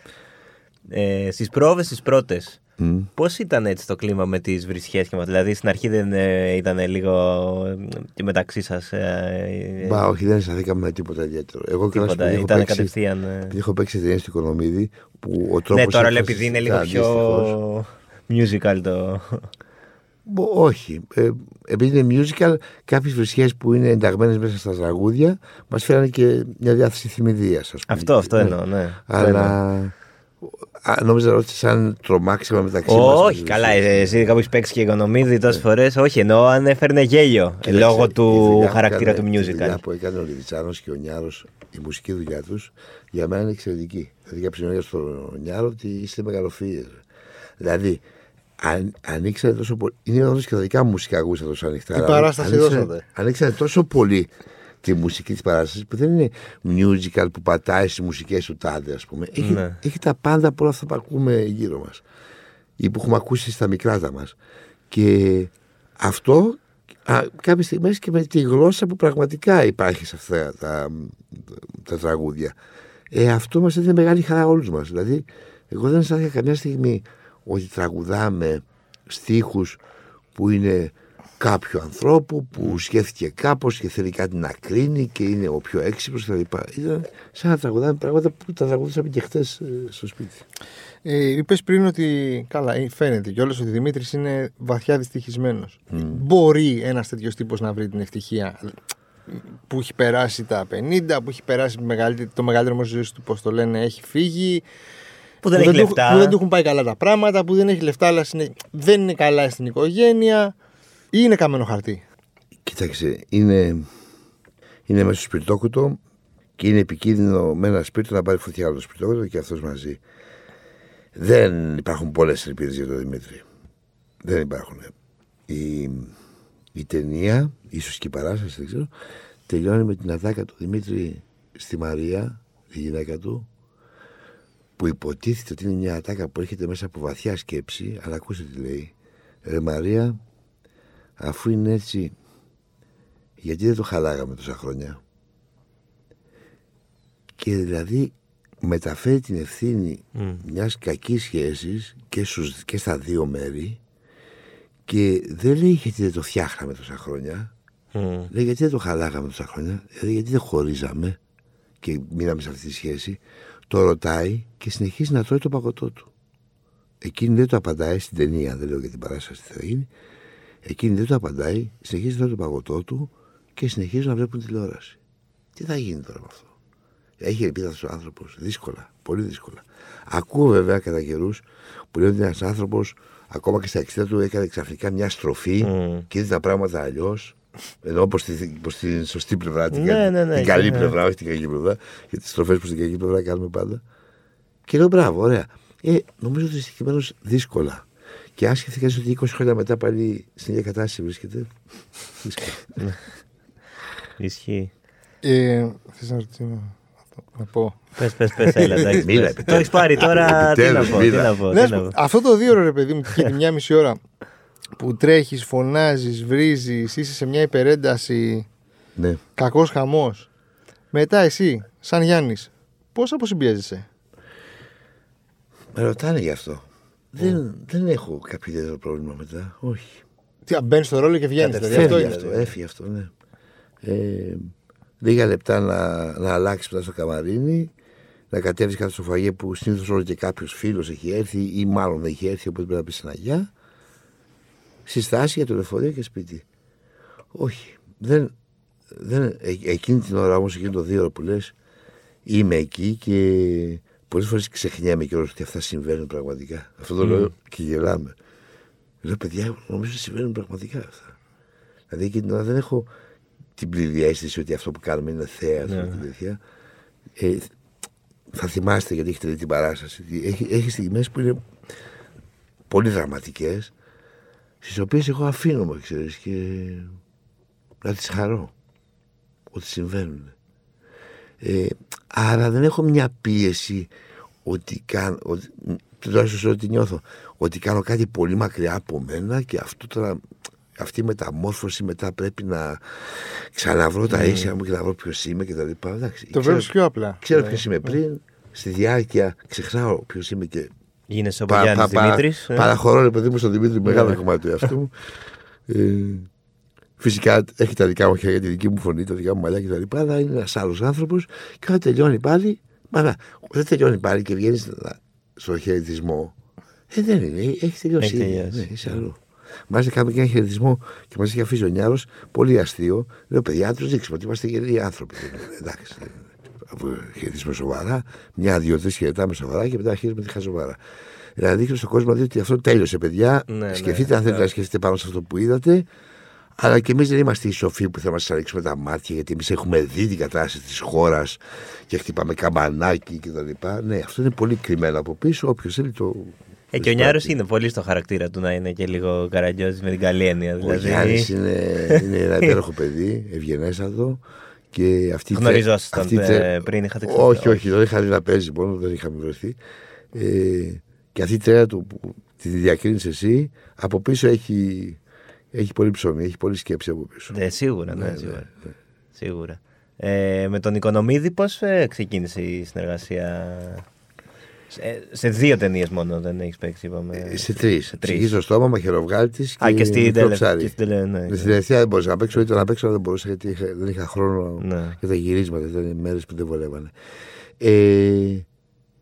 Ε, Στις πρόβε τι πρώτες, Μμ. πώς ήταν έτσι το κλίμα με τις βρισχές και με- Δηλαδή στην αρχή δεν ε, ήταν λίγο ε, και μεταξύ σας. Ε, ε, Μπα, όχι, δεν αισθανθήκαμε με τίποτα ιδιαίτερο. Εγώ και τίποτα. έχω Ήταν παίξει, κατευθείαν. ε, επειδή έχω παίξει ταινίες του Οικονομίδη, που ο τρόπος. Ναι, τώρα λέω επειδή είναι λίγο πιο musical το. Όχι. Ε, επειδή είναι musical, κάποιες βρισχές που είναι ενταγμένες μέσα στα τραγούδια μας φέρανε και μια διάθεση θυμηδίας. Αυτό, αυτό εννοώ, ναι. Αυτό εννοώ. Αλλά. Α, νόμιζα ότι σαν τρομάξιμα μεταξύ μας. Όχι, καλά. ε, Εσύ κάπου έχεις παίξει και οικονομίδη τόσες φορές. Όχι, εννοώ αν έφερνε γέλιο ε, Κοίταξε, λόγω η του δουλειά που χαρακτήρα έκανε- του Η δουλειά musical. που έκανε ο Λιβιτσάνος και ο Νιάρος, η μουσική δουλειά τους, για μένα είναι εξαιρετική. Δηλαδή, για ψινόγια στο Νιάρο ότι είστε μεγαλοφύε. Δηλαδή, αν, ανοίξανε τόσο πολύ. Είναι όντως και τα δικά μου μουσικά γούστα τόσο ανοιχτά. Τι αλλά παράσταση ανοίξανε- δώσατε. Ανοίξανε τόσο πολύ τη μουσική της παράστασης που δεν είναι musical που πατάει στις μουσικές του τάδε, ας πούμε. Έχει, Ναι. έχει τα πάντα από όλα αυτά που ακούμε γύρω μας ή που έχουμε ακούσει στα μικρά τα μας. Και αυτό Α, κάποιες στιγμές και με τη γλώσσα που πραγματικά υπάρχει σε αυτά τα, τα τραγούδια. Ε, αυτό μας έδινε μεγάλη χαρά όλους μας. Δηλαδή, εγώ δεν αισθάνθηκα καμιά στιγμή ότι τραγουδάμε στίχους που είναι κάποιου ανθρώπου που σκέφτηκε κάπως και θέλει κάτι να κρίνει και είναι ο πιο έξυπνος κτλ. Ήταν σαν να τραγουδάμε πράγματα που τα τραγουδούσαμε και χθες στο σπίτι. Ε, Είπες πριν ότι. Καλά, ε, φαίνεται κιόλας ότι ο Δημήτρης είναι βαθιά δυστυχισμένος. Μπορεί ένας τέτοιος τύπος να βρει την ευτυχία που έχει περάσει τα 50, που έχει περάσει το μεγαλύτερο μέρος της ζωής του, πώς το λένε, έχει φύγει. Που δεν έχει του- λεφτά. που δεν του έχουν πάει καλά τα πράγματα, που δεν έχει λεφτά, αλλά συνε- δεν είναι καλά στην οικογένεια. Ή είναι καμένο χαρτί; Κοίταξε, είναι, είναι μέσα στο σπιρτόκουτο και είναι επικίνδυνο με ένα σπίρτο να πάρει φωτιά από το σπιρτόκουτο και αυτός μαζί. Δεν υπάρχουν πολλές ελπίδες για τον Δημήτρη. Δεν υπάρχουν. Η, η ταινία, ίσως και η παράσταση, δεν ξέρω, τελειώνει με την ατάκα του Δημήτρη στη Μαρία, τη γυναίκα του, που υποτίθεται ότι είναι μια ατάκα που έρχεται μέσα από βαθιά σκέψη, αλλά ακούστε τι λέει. Ρε Μαρία, αφού είναι έτσι, γιατί δεν το χαλάγαμε τόσα χρόνια; Και δηλαδή μεταφέρει την ευθύνη μιας κακής σχέσης και, στους, και στα δύο μέρη και δεν λέει γιατί δεν το φτιάχναμε τόσα χρόνια. Μμ. Λέει γιατί δεν το χαλάγαμε τόσα χρόνια. Λέει γιατί δεν χωρίζαμε και μείναμε σε αυτή τη σχέση. Το ρωτάει και συνεχίζει να τρώει το παγωτό του. Εκείνη δεν το απαντάει στην ταινία, δεν λέω για την παράσταση τι θα γίνει. Εκείνη δεν το απαντάει, συνεχίζει να τρώει το παγωτό του και συνεχίζει να βλέπουν τηλεόραση. Τι θα γίνει τώρα με αυτό; Έχει ελπίδα αυτό ο άνθρωπος. Δύσκολα. Πολύ δύσκολα. Ακούω βέβαια κατά καιρούς που λένε ότι ένας άνθρωπος ακόμα και στα 60 του έκανε ξαφνικά μια στροφή Μμ. και είδε τα πράγματα αλλιώς. Ενώ προς την, προς την σωστή πλευρά, την, Ναι, κα- ναι, ναι, την καλή ναι. πλευρά, όχι την κακή πλευρά. Γιατί τις στροφές προς την κακή πλευρά κάνουμε πάντα. Και λέω μπράβο, ωραία. Ε, νομίζω ότι συγκεκριμένως δύσκολα. Και αν σκεφτεί κανείς ότι 20 χρόνια μετά πάλι στην ίδια κατάσταση βρίσκεται. δύσκολα. Ισχύει. Ε, θες να ρωτήσω να πω. Πες, πες, πες, έλα, εντάξει. Μίλα, πες. επιτέλους. Το έχεις πάρει τώρα. Τι να Επιτέλους, πω, τι μίλα. να πω. Ναι, τι σου να πω, πω. αυτό το δύο ώρε, ρε παιδί μου, και τη μια μισή ώρα που τρέχεις, φωνάζεις, βρίζεις, είσαι σε μια υπερένταση, ναι. κακός χαμός. Μετά εσύ, σαν Γιάννης, πώς αποσυμπιέζεσαι; Με ρωτάνε γι' αυτό. Δεν, δεν έχω κάποιο ιδιαίτερο πρόβλημα μετά. Όχι. Τι, μπαίνεις στο ρόλο και βγαίνεις. Δηλαδή, αυτό Φεύγει είναι. αυτό, έφυγε αυτό, ναι. Ε, λίγα λεπτά να, να αλλάξεις μετά στο καμαρίνι, να κατέβεις κάτω στο φαγέ που συνήθως όλο και κάποιος φίλος έχει έρθει ή μάλλον έχει έρθει, οπότε πρέπει να πεις ένα γεια. Συστάσεις για το λεωφορείο και σπίτι. Όχι. Δεν, δεν, ε, εκείνη την ώρα όμως, εκείνη το δύο ώρα που λες, είμαι εκεί και πολλές φορές ξεχνιέμαι κιόλας ότι αυτά συμβαίνουν πραγματικά. Αυτό το λέω και γελάμε. Λέω, παιδιά, νομίζω ότι συμβαίνουν πραγματικά αυτά. Δηλαδή εκείνη την ώρα δεν έχω την πλήρη αίσθηση ότι αυτό που κάνουμε είναι θέατρο Ναι. και τέτοια. Ε, θα θυμάστε γιατί έχετε δει την παράσταση. Έχει, έχει στιγμές που είναι πολύ δραματικές στις οποίες εγώ αφήνομαι, ξέρεις, και να τις χαρώ ότι συμβαίνουν. Ε, άρα δεν έχω μια πίεση ότι κάνω, ότι, τουλάχιστον ότι νιώθω, ότι κάνω κάτι πολύ μακριά από μένα και αυτό τώρα, αυτή η μεταμόρφωση μετά πρέπει να ξαναβρω τα ίσια μου και να βρω ποιος είμαι και τα λοιπά. Εντάξει, Το ξέρω- βλέπεις πιο απλά. Ξέρω Ναι. ποιος είμαι πριν, στη διάρκεια ξεχνάω ποιος είμαι και Γίνεσαι ο πα- Γιάννη πα- πα- Δημήτρης. Παραχωρώ ρε παιδί μου στον Δημήτρη μεγάλο Ναι. κομμάτι του εαυτού μου. Ε, φυσικά έχει τα δικά μου χέρια, τη δική μου φωνή, τα δικά μου μαλλιά κτλ. Αλλά είναι ένας άλλος άνθρωπος και όταν τελειώνει πάλι. Μα να, δεν τελειώνει πάλι και βγαίνεις στο χαιρετισμό. Ε, δεν είναι, έχεις τελειώσει. Έχει ήδη. τελειώσει. Ναι, είσαι αλλού. Μάλιστα κάνουμε και ένα χαιρετισμό και μας έχει αφήσει ο Νιάρος πολύ αστείο. Λέω παιδιά, να του δείξουμε ότι είμαστε γεροί άνθρωποι. Εντάξει. Αφού χαιρετίσουμε σοβαρά, μια-δύο-τρει χαιρετάμε σοβαρά και μετά αρχίζουμε τη χαζοβάρα. Να δείξουμε στον κόσμο δηλαδή, ότι αυτό τέλειωσε, παιδιά. Ναι, ναι, σκεφτείτε αν θέλετε ναι. να σκεφτείτε πάνω σε αυτό που είδατε. Αλλά και εμείς δεν είμαστε οι σοφοί που θα μας ανοίξουμε τα μάτια, γιατί εμείς έχουμε δει την κατάσταση της χώρας και χτυπάμε καμπανάκι κτλ. Ναι, αυτό είναι πολύ κρυμμένο από πίσω. Όποιος θέλει το. Ε, και ο Νιάρος είναι πολύ στο χαρακτήρα του να είναι και λίγο καραγκιόζης με την καλή έννοια. Ο Δηλαδή. Γιάννη είναι, είναι ένα υπέροχο παιδί, ευγενέστατο. Και αυτή η τρέ- Γνωριζόσασταν, αυτή η ε, τρέ- πριν, είχατε όχι, ξαναδεί. όχι, δεν είχα δει να παίζει μόνο, δεν είχαμε βρεθεί. Ε, και αυτή η τρέλα του που τη διακρίνεις εσύ, από πίσω έχει Έχει πολύ ψωμί, έχει πολύ σκέψη από πίσω. Ναι, σίγουρα, ναι, Ναι, ναι, σίγουρα. σίγουρα. Ε, με τον Οικονομίδη πώς ε, ξεκίνησε η συνεργασία; Σε, σε δύο ταινίες μόνο δεν έχεις παίξει, είπαμε. Ε, Σε τρεις. Σε τρεις. Ψυχή στο στόμα, μαχαιροβγάλτη και, Α, και στην μικρό τελε- ψάρι. και στην τελε- ναι, Στην ναι. τελευταία δεν μπορούσα να παίξω, ήταν να παίξω, αλλά δεν μπορούσα γιατί είχα- δεν είχα χρόνο Ναι. για τα γυρίσματα. Ήταν μέρες που δεν βολεύανε. Ε,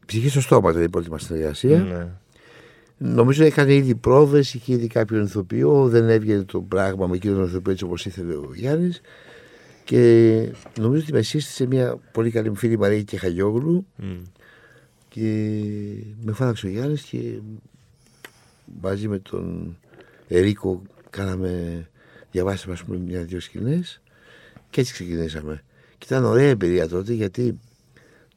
ψυχή στο στόμα ήταν η πρώτη μας συνεργασία. Ναι. Νομίζω έκανε ήδη πρόβες, είχε ήδη κάποιον ηθοποιό, δεν έβγαινε το πράγμα με εκείνον τον ηθοποιό έτσι όπως ήθελε ο Γιάννης. Και νομίζω ότι με σύστησε μια πολύ καλή μου φίλη Μαρία Κεχαγιόγλου Μμ. και με φώναξε ο Γιάννης και μαζί με τον Ερίκο κάναμε, διαβάσαμε ας πούμε μια-δυο σκηνές και έτσι ξεκινήσαμε. Και ήταν ωραία εμπειρία τότε γιατί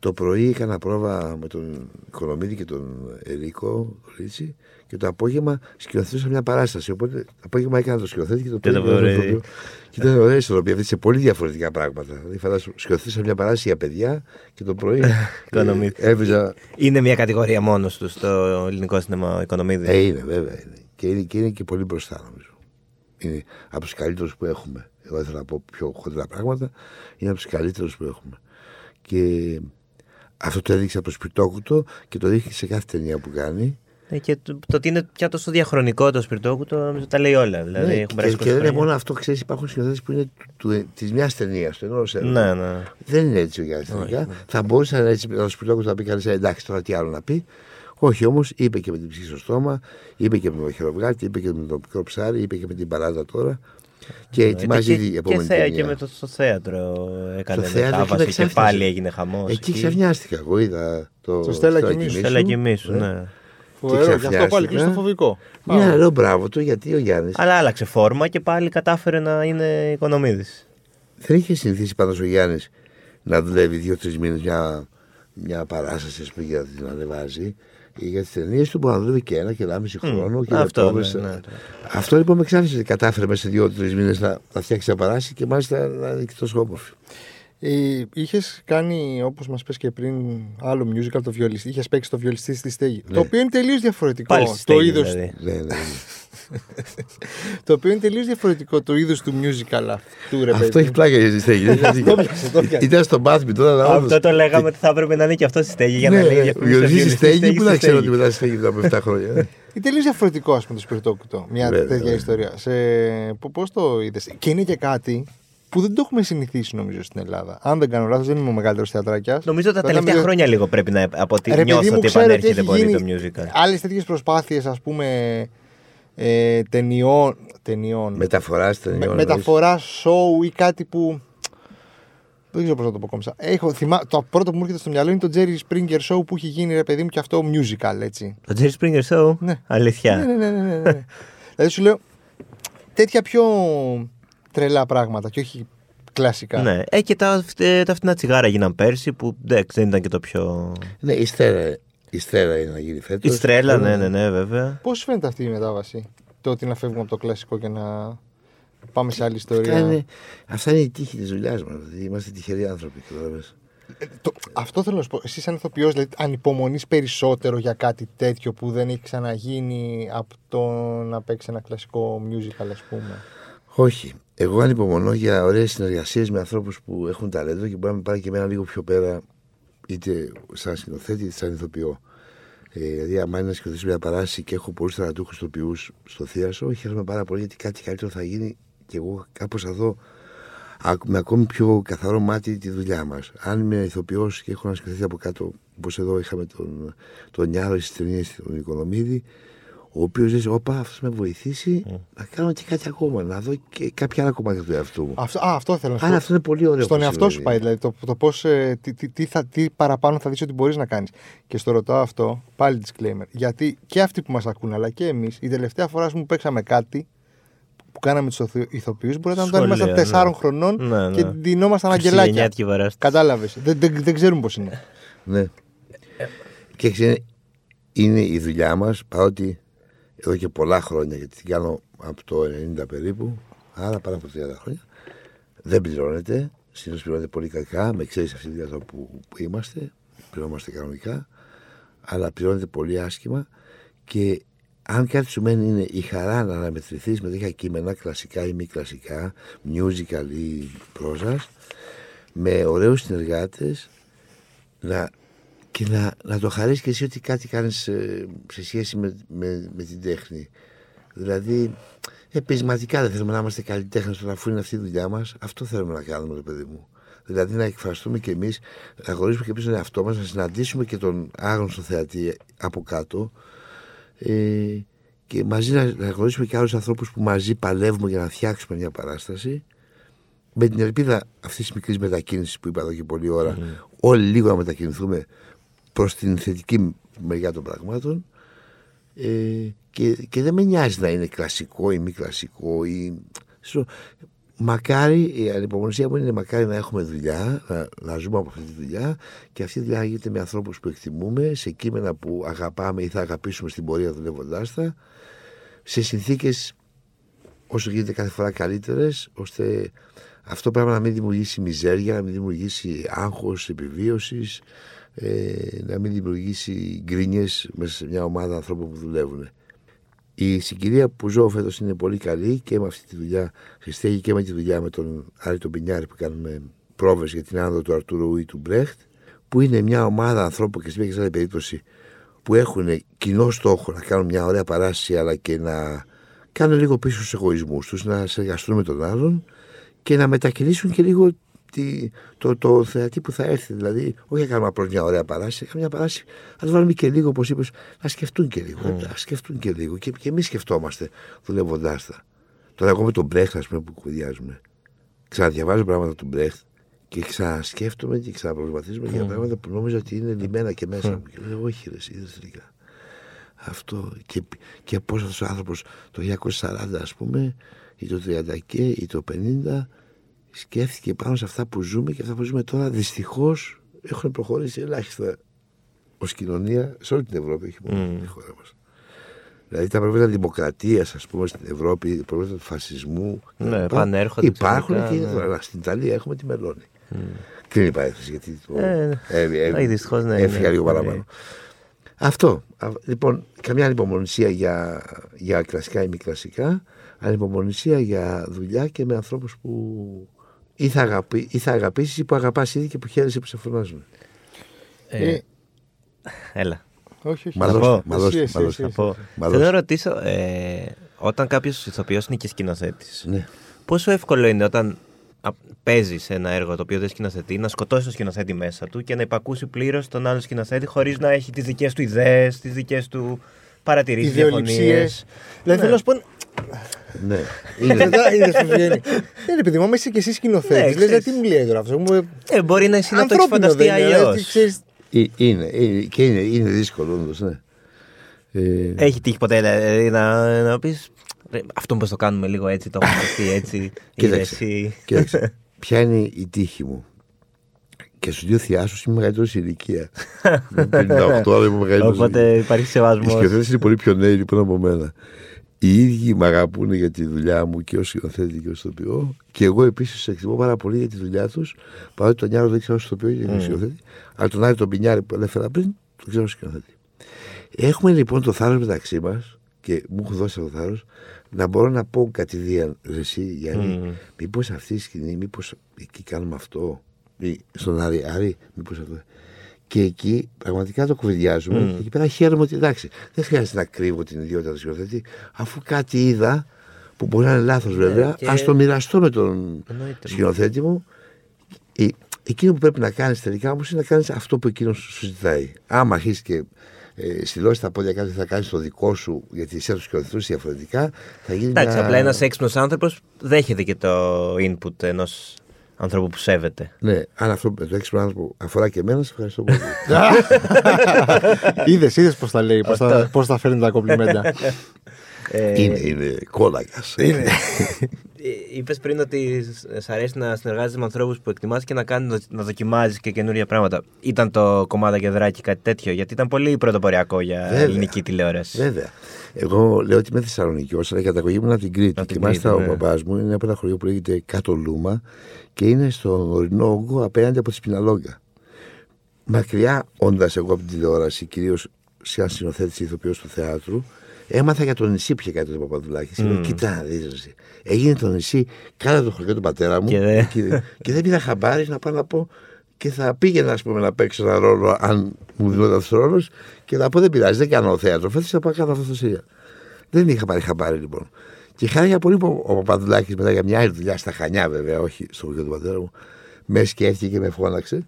το πρωί έκανα πρόβα με τον Οικονομίδη και τον Ερίκο Ρίτσι και το απόγευμα σκηνοθετούσα μια παράσταση. Οπότε το απόγευμα έκανα το σκηνοθέτη και το πρωί το έκανα το πρωί. ηθοποιό. Και ήταν ωραία ισορροπία αυτή σε πολύ διαφορετικά πράγματα. Δηλαδή φαντάσου, σκηνοθέτησα μια παράσταση για παιδιά και το πρωί Οικονομίδη. ε, έπαιζα Είναι μια κατηγορία μόνος του στο ελληνικό σινεμά ο Οικονομίδης. ε, είναι, βέβαια είναι. Και είναι και, είναι και πολύ μπροστά, νομίζω. Είναι από τους καλύτερους που έχουμε. Εγώ ήθελα να πω πιο χοντρά πράγματα. Είναι από τους καλύτερους που έχουμε. Και αυτό το έδειξε από το σπιτόκουτο και το δείχνει σε κάθε ταινία που κάνει. Ε, και το, το ότι είναι πια τόσο διαχρονικό το σπιρτόκουτο, νομίζω τα λέει όλα. Δηλαδή, Ναι, έχουν και, περάσει και 20 δεν είναι χρόνια. μόνο αυτό, ξέρεις, υπάρχουν σκηνοθέτες που είναι της μιας ταινίας, του ενός έργου. Ναι, ναι. Δεν είναι έτσι ο Γιάννης τελικά. Θα μπορούσε να έτσι με το σπιτόκουτο να πει κανείς εντάξει τώρα τι άλλο να πει. Όχι όμως, είπε και με την ψυχή στο στόμα, είπε και με τον χειροβγάτη, είπε και με το μικρό ψάρι, είπε και με την παράδα τώρα. Και ετοιμάζει Ε, και, ήδη η και, επόμενη θέα- ταινία. και με το, στο θέατρο έκανε Στο θέατρο μετάβαση και και, με ξάφνιασε. πάλι έγινε χαμός. Εκεί ξαφνιάστηκα. Εγώ είδα το. Στο Στέλλα Στέλλα Κοιμήσου. Θέλω και εμεί, ναι. Φοβερό, και αυτό ξαφνιάστηκα. πάλι κλειστοφοβικό. Ναι, λέω μπράβο του γιατί ο Γιάννης Αλλά άλλαξε φόρμα και πάλι κατάφερε να είναι οικονομίδης. δεν είχε συνηθίσει πάντως ο Γιάννης να δουλεύει δύο-τρεις μήνες μια, μια παράσταση ας πούμε, για να την ανεβάζει. Για τι ταινίε του μπορεί να δουλεύει και ένα και ένα μισή χρόνο. Και Αυτό, με πρόβες. ναι, ναι. Αυτό λοιπόν με ξάφνισε ότι κατάφερε μέσα σε δύο-τρεις μήνες να, να φτιάξει μια παράσταση και μάλιστα να είναι και τόσο όμορφη. Ε, Είχες κάνει, όπως μας πες και πριν, άλλο musical το βιολιστή. Είχες παίξει το βιολιστή στη στέγη. Το οποίο είναι τελείως διαφορετικό. Πάλι στη το στέγη, είδος, δηλαδή. Ναι, ναι, ναι. Το οποίο είναι τελείως διαφορετικό το είδος του musical αυτού, ρε Αυτό παιδί. έχει πλάκα για τη στέγη. δεν είναι Το πιάσε, το πιάσε. Ήταν στο μπάθμι τώρα. αλλά Αυτό όντως- το λέγαμε ότι θα έπρεπε να είναι και αυτό στη στέγη για να Ναι, λέει ναι, διαφημίσεις στο βιολιστή στη βιολιστή, στέγη, πού να στη ξέρω ότι στέγη. μετά στη στέγη μετά από 7 χρόνια. ε. Είναι τελείως διαφορετικό, ας πούμε, το σπιρτόκουτο. Μια Βέβαια, τέτοια βέβαια. ιστορία. Σε... Πώς το είδες; Και είναι και κάτι που δεν το έχουμε συνηθίσει, νομίζω, στην Ελλάδα. Αν δεν κάνω λάθος, δεν είμαι ο μεγαλύτερος θεατράκιας. Νομίζω τα τελευταία χρόνια λίγο πρέπει να από ότι νιώθω ότι επανέρχεται πολύ το musical. Άλλες τέτοιες προσπάθειες, ας πούμε, ε, ταινιών. ταινιών Μεταφοράς με, ταινιών. μεταφορά show ή κάτι που. Δεν ξέρω πώς να το πω κόμψα. Έχω, θυμά, το πρώτο που μου έρχεται στο μυαλό είναι το Jerry Springer show που έχει γίνει ρε παιδί μου και αυτό musical, έτσι. Το Jerry Springer Show; Ναι. Αλήθεια. Ναι, ναι, ναι. ναι, ναι, ναι. δηλαδή σου λέω τέτοια πιο τρελά πράγματα και όχι κλασικά. Ναι. Ε, και τα, ε, τα φτηνά τσιγάρα γίναν πέρσι που εντάξει, δεν ήταν και το πιο. Ναι, η στέρα, η στέρα είναι να γίνει φέτος. Η στρέλα, ναι, ναι, ναι, βέβαια. Πώς σου φαίνεται αυτή η μετάβαση, το ότι να φεύγουμε από το κλασικό και να πάμε σε άλλη ιστορία; Αυτά είναι, αυτά είναι η τύχη της δουλειάς μας. Δηλαδή, είμαστε τυχεροί άνθρωποι. κατάλαβες. Ε, το, αυτό θέλω να σου πω. Εσύ, σαν ηθοποιός, δηλαδή, ανυπομονείς περισσότερο για κάτι τέτοιο που δεν έχει ξαναγίνει από το να παίξει ένα κλασικό musical, ας πούμε; Όχι. Εγώ ανυπομονώ για ωραίες συνεργασίες με ανθρώπους που έχουν ταλέντο και μπορεί να με πάρει και εμένα λίγο πιο πέρα, είτε σαν σκηνοθέτη είτε σαν ηθοποιό. Ε, δηλαδή, άμα είναι να σκηνοθετήσω μια παράσταση και έχω πολλούς θανατούχους ηθοποιούς στο θίασο, χαίρομαι πάρα πολύ γιατί κάτι καλύτερο θα γίνει και εγώ κάπως θα δω α- με ακόμη πιο καθαρό μάτι τη δουλειά μας. Αν είμαι ηθοποιός και έχω να σκηνοθετήσει από κάτω, όπως εδώ είχαμε τον, τον Νιάρο στι ταινίε, τον Οικονομίδη, ο οποίος λέει: Όπα, αυτός με βοηθήσει να κάνω και κάτι ακόμα, να δω και κάποια άλλα κομμάτια του εαυτού μου. Αυτό, α, αυτό θέλω να σου Άρα πω. αυτό είναι πολύ ωραίο. Στον που εαυτό σου συμβαίνει. πάει, δηλαδή το, το πώς, ε, τι, τι, τι, θα, τι παραπάνω θα δεις ότι μπορείς να κάνεις. Και στο ρωτάω αυτό, πάλι disclaimer, γιατί και αυτοί που μας ακούν, αλλά και εμείς, η τελευταία φορά ας πούμε, που παίξαμε κάτι που κάναμε τους ηθο- ηθοποιούς, μπορεί να ήταν όταν Σχολεία, ήμασταν ναι. 4 χρονών Ναι, ναι. και ντυνόμασταν 29 αγγελάκια. τη παράσταση. Κατάλαβες, δεν, δεν, δεν ξέρουμε πώς είναι. Ναι. Και ξέρει, είναι η δουλειά μας, παρότι εδώ και πολλά χρόνια, γιατί την κάνω από το 90 περίπου, άρα πάνω από 30 χρόνια, δεν πληρώνεται. Συνήθως πληρώνεται πολύ κακά, με ξέρει αυτή τη δουλειά εδώ που, που είμαστε, πληρώνομαστε κανονικά, αλλά πληρώνεται πολύ άσχημα και αν κάτι σου μένει είναι η χαρά να αναμετρηθείς με τέτοια κείμενα, κλασικά ή μη κλασικά, musical ή πρόζα, με ωραίους συνεργάτες, να, και να, να το χαρίσεις και εσύ ότι κάτι κάνεις σε, σε σχέση με, με, με την τέχνη. Δηλαδή, επισηματικά δεν θέλουμε να είμαστε καλλιτέχνες τώρα, αφού είναι αυτή η δουλειά μας. Αυτό θέλουμε να κάνουμε, ρε παιδί μου. Δηλαδή να εκφραστούμε κι εμείς, να γνωρίσουμε και εμείς τον εαυτό μας, να συναντήσουμε και τον άγνωστο θεατή από κάτω. Ε, και μαζί να, να γνωρίσουμε και άλλους ανθρώπους που μαζί παλεύουμε για να φτιάξουμε μια παράσταση. Με την ελπίδα αυτής της μικρής μετακίνησης που είπα εδώ και πολλή ώρα, όλοι λίγο να μετακινηθούμε προς την θετική μεριά των πραγμάτων. Ε, και, και δεν με νοιάζει να είναι κλασικό ή μη κλασικό. Ή... Σω- Μακάρι, η ανυπομονησία μου είναι μακάρι να έχουμε δουλειά, να, να ζούμε από αυτή τη δουλειά και αυτή η δουλειά να γίνεται με ανθρώπους που εκτιμούμε, σε κείμενα που αγαπάμε ή θα αγαπήσουμε στην πορεία δουλεύοντάς τα, σε συνθήκες όσο γίνεται κάθε φορά καλύτερες, ώστε αυτό πράγμα να μην δημιουργήσει μιζέρια, να μην δημιουργήσει άγχος επιβίωσης, ε, να μην δημιουργήσει γκρίνιες μέσα σε μια ομάδα ανθρώπων που δουλεύουν. Η συγκυρία που ζω φέτος είναι πολύ καλή και με αυτή τη δουλειά στη στέγη και με τη δουλειά με τον Άρη τον Πινιάρη που κάνουμε πρόβες για την άνοδο του Αρτούρου ή του Μπρέχτ, που είναι μια ομάδα ανθρώπων και στην μια και σε άλλη περίπτωση που έχουν κοινό στόχο να κάνουν μια ωραία παράσταση αλλά και να κάνουν λίγο πίσω στους εγωισμούς τους, να συνεργαστούν με τον άλλον και να μετακινήσουν και λίγο τη, το, το θεατή που θα έρθει. Δηλαδή, όχι να κάνουμε απλώς μια ωραία παράσταση, να κάνουμε μια παράσταση, να του βάλουμε και λίγο, όπως είπες, να σκεφτούν και λίγο. Να σκεφτούν και λίγο. Και, και εμείς σκεφτόμαστε δουλεύοντάς τα. Τώρα, εγώ με τον Μπρέχτ, ας πούμε, που κουδιάζουμε, ξαναδιαβάζω πράγματα του Μπρέχτ και ξανασκέφτομαι και ξαναπροσματίζομαι για πράγματα που νόμιζα ότι είναι λιμένα και μέσα μου. Και λέω, Όχι, ρε, εσύ, είδες τελικά. Αυτό. Και, και πώς αυτός ο άνθρωπος το 1940, ας πούμε, ή το 30 και, ή το 50, σκέφτηκε πάνω σε αυτά που ζούμε και αυτά που ζούμε τώρα δυστυχώς έχουν προχωρήσει ελάχιστα ως κοινωνία σε όλη την Ευρώπη, όχι μόνο στη χώρα μας. Δηλαδή τα προβλήματα δημοκρατίας, ας πούμε, στην Ευρώπη, τα προβλήματα του φασισμού. Ναι, κτλ. επανέρχονται Υπάρχουν ξαφνικά, και ναι. τώρα. Στην Ιταλία έχουμε τη Μελώνη. Κλείνει η παρένθεση γιατί το. Ε, ε, δυστυχώς, ναι, έφυγα ναι. λίγο Ναι. παραπάνω. Αυτό. Α, Λοιπόν, καμιά ανυπομονησία για, για κλασικά ή μη κλασικά. Ανυπομονησία για δουλειά και με ανθρώπους που ή θα, αγαπη, ή θα αγαπήσεις ή που αγαπάς ήδη και που χαίρεσαι που σε φωνάζουν. Ε, Ε, Έλα. όχι, όχι. Μα Να δώστε, πω. μα δώστε, Εσύ, μα εσύ, δώστε. εσύ. Θα πω. Μα Θέλω να δώστε. ρωτήσω, ε, όταν κάποιος ηθοποιό είναι και σκηνοθέτης, Ναι. πόσο εύκολο είναι όταν παίζεις ένα έργο το οποίο δεν σκηνοθετεί να σκοτώσεις τον σκηνοθέτη μέσα του και να υπακούσει πλήρως τον άλλο σκηνοθέτη χωρίς να έχει τις δικές του ιδέες, τις δικές του παρατηρήσει, διαφωνίες. Ιδεολειψίες. Δηλαδή Ναι. θέλω να σου πω. ναι. Είναι, Μετά είδες πώς βγαίνει. Δεν είναι παιδί μου, άμα είσαι και εσύ Ναι, σκηνοθέτη. Λες, ξέρεις. τι μου λέει τώρα αυτό. Μου- Ε, μπορεί να εσύ να το έχεις Ανθρώπινο φανταστεί δεν είναι, αλλιώς. δηλαδή, ξέρεις, Ε, είναι, είναι, και είναι, είναι δύσκολο όντως, ναι. Ε, Έχει τύχει ποτέ δηλαδή, να, να πεις. Αυτό πώ το κάνουμε λίγο έτσι, το έχουμε σκεφτεί έτσι. Είδες Κοίταξε. εσύ. Κοίταξε, ποια είναι η τύχη μου; Και στους δύο θειάσους είμαι μεγαλύτερος σε ηλικία. Είμαι 58, αλλά είμαι μεγαλύτερος. Οπότε υπάρχει Οι σεβασμό. σκηνοθέτε είναι πολύ πιο νέοι λοιπόν από μένα. Οι ίδιοι με αγαπούν για τη δουλειά μου και ως σκηνοθέτη και ως ηθοποιό. Και εγώ επίσης εκτιμώ πάρα πολύ για τη δουλειά τους. Παρότι τον Νιάρο δεν ξέρω ω ηθοποιό και ω σκηνοθέτη. Αλλά τον Άρη τον Πινιάρη που έφερα πριν, τον ξέρω ως σκηνοθέτη. Έχουμε λοιπόν το θάρρος μεταξύ μας και μου έχουν δώσει αυτό το θάρρος να μπορώ να πω κατηδίαν ρε εσύ Γιάννη, Μμμ. μήπως αυτή η σκηνή, μήπως εκεί κάνουμε αυτό. Ή στον Άρη, Άρη, μήπως αυτό. Και εκεί πραγματικά το κουβεντιάζουμε. Μμ. Και εκεί πέρα χαίρομαι ότι εντάξει, δεν χρειάζεται να κρύβω την ιδιότητα του σκηνοθέτη, αφού κάτι είδα που μπορεί να είναι λάθος βέβαια, Ναι, και- ας το μοιραστώ με τον Εννοείται. σκηνοθέτη μου. Ε, Εκείνο που πρέπει να κάνεις τελικά όμως είναι να κάνεις αυτό που εκείνος σου ζητάει. Άμα αρχίσεις και ε, στυλώσεις τα πόδια κάτι θα κάνεις το δικό σου, γιατί εσύ θα τους σκηνοθετούς διαφορετικά, θα γίνει. Εντάξει, μια... απλά ένας έξυπνος άνθρωπος δέχεται και το input ενός ανθρώπου που σέβεται. Ναι, αν αυτό το έξυπνο άνθρωπο αφορά και εμένα, σε ευχαριστώ πολύ. Είδες, είδες πώς τα λέει, πώς τα, πώς τα φέρνει τα κομπλιμέντα. Ε, είναι, είναι κόλακα. Είναι. Είπες πριν ότι σ αρέσει να συνεργάζεσαι με ανθρώπους που εκτιμάς και να, κάνεις, να δοκιμάζεις και καινούργια πράγματα. Ήταν το κομμάτι και δράκι κάτι τέτοιο, γιατί ήταν πολύ πρωτοποριακό για Βέβαια. ελληνική τηλεόραση. Βέβαια. Εγώ λέω ότι είμαι Θεσσαλονίκη, αλλά η καταγωγή μου είναι από την Κρήτη. Από την και μάλιστα Κρήτη, ο ναι. παπά μου είναι από ένα χωριό που λέγεται Κάτω Λούμα και είναι στον ορεινό όγκο απέναντι από τη Σπιναλόγκα. Μακριά, όντας εγώ από την τηλεόραση, κυρίως σαν συνοθέτηση ηθοποιός του θεάτρου, Έμαθα για το νησί πια κάτι το Παπαδουλάκης. Mm. Μμ. Κοίτα, να δεις, ρε. Έγινε το νησί κάτω το χωριό του πατέρα μου Και δε- και, και δεν πήρα χαμπάρι να πάω να πω και θα πήγαινα ας πούμε, να παίξω ένα ρόλο αν μου δινόταν αυτό ο ρόλο και να πω δεν πειράζει, δεν κάνω θέατρο. Φέτος θα πάω να κάνω αυτό το σύριαλ. Δεν είχα πάρει χαμπάρι λοιπόν. Και χάρηκα πολύ που ο Παπαδουλάκης μετά για μια άλλη δουλειά στα Χανιά, βέβαια, όχι στο χωριό του πατέρα μου, με σκέφτηκε και με φώναξε.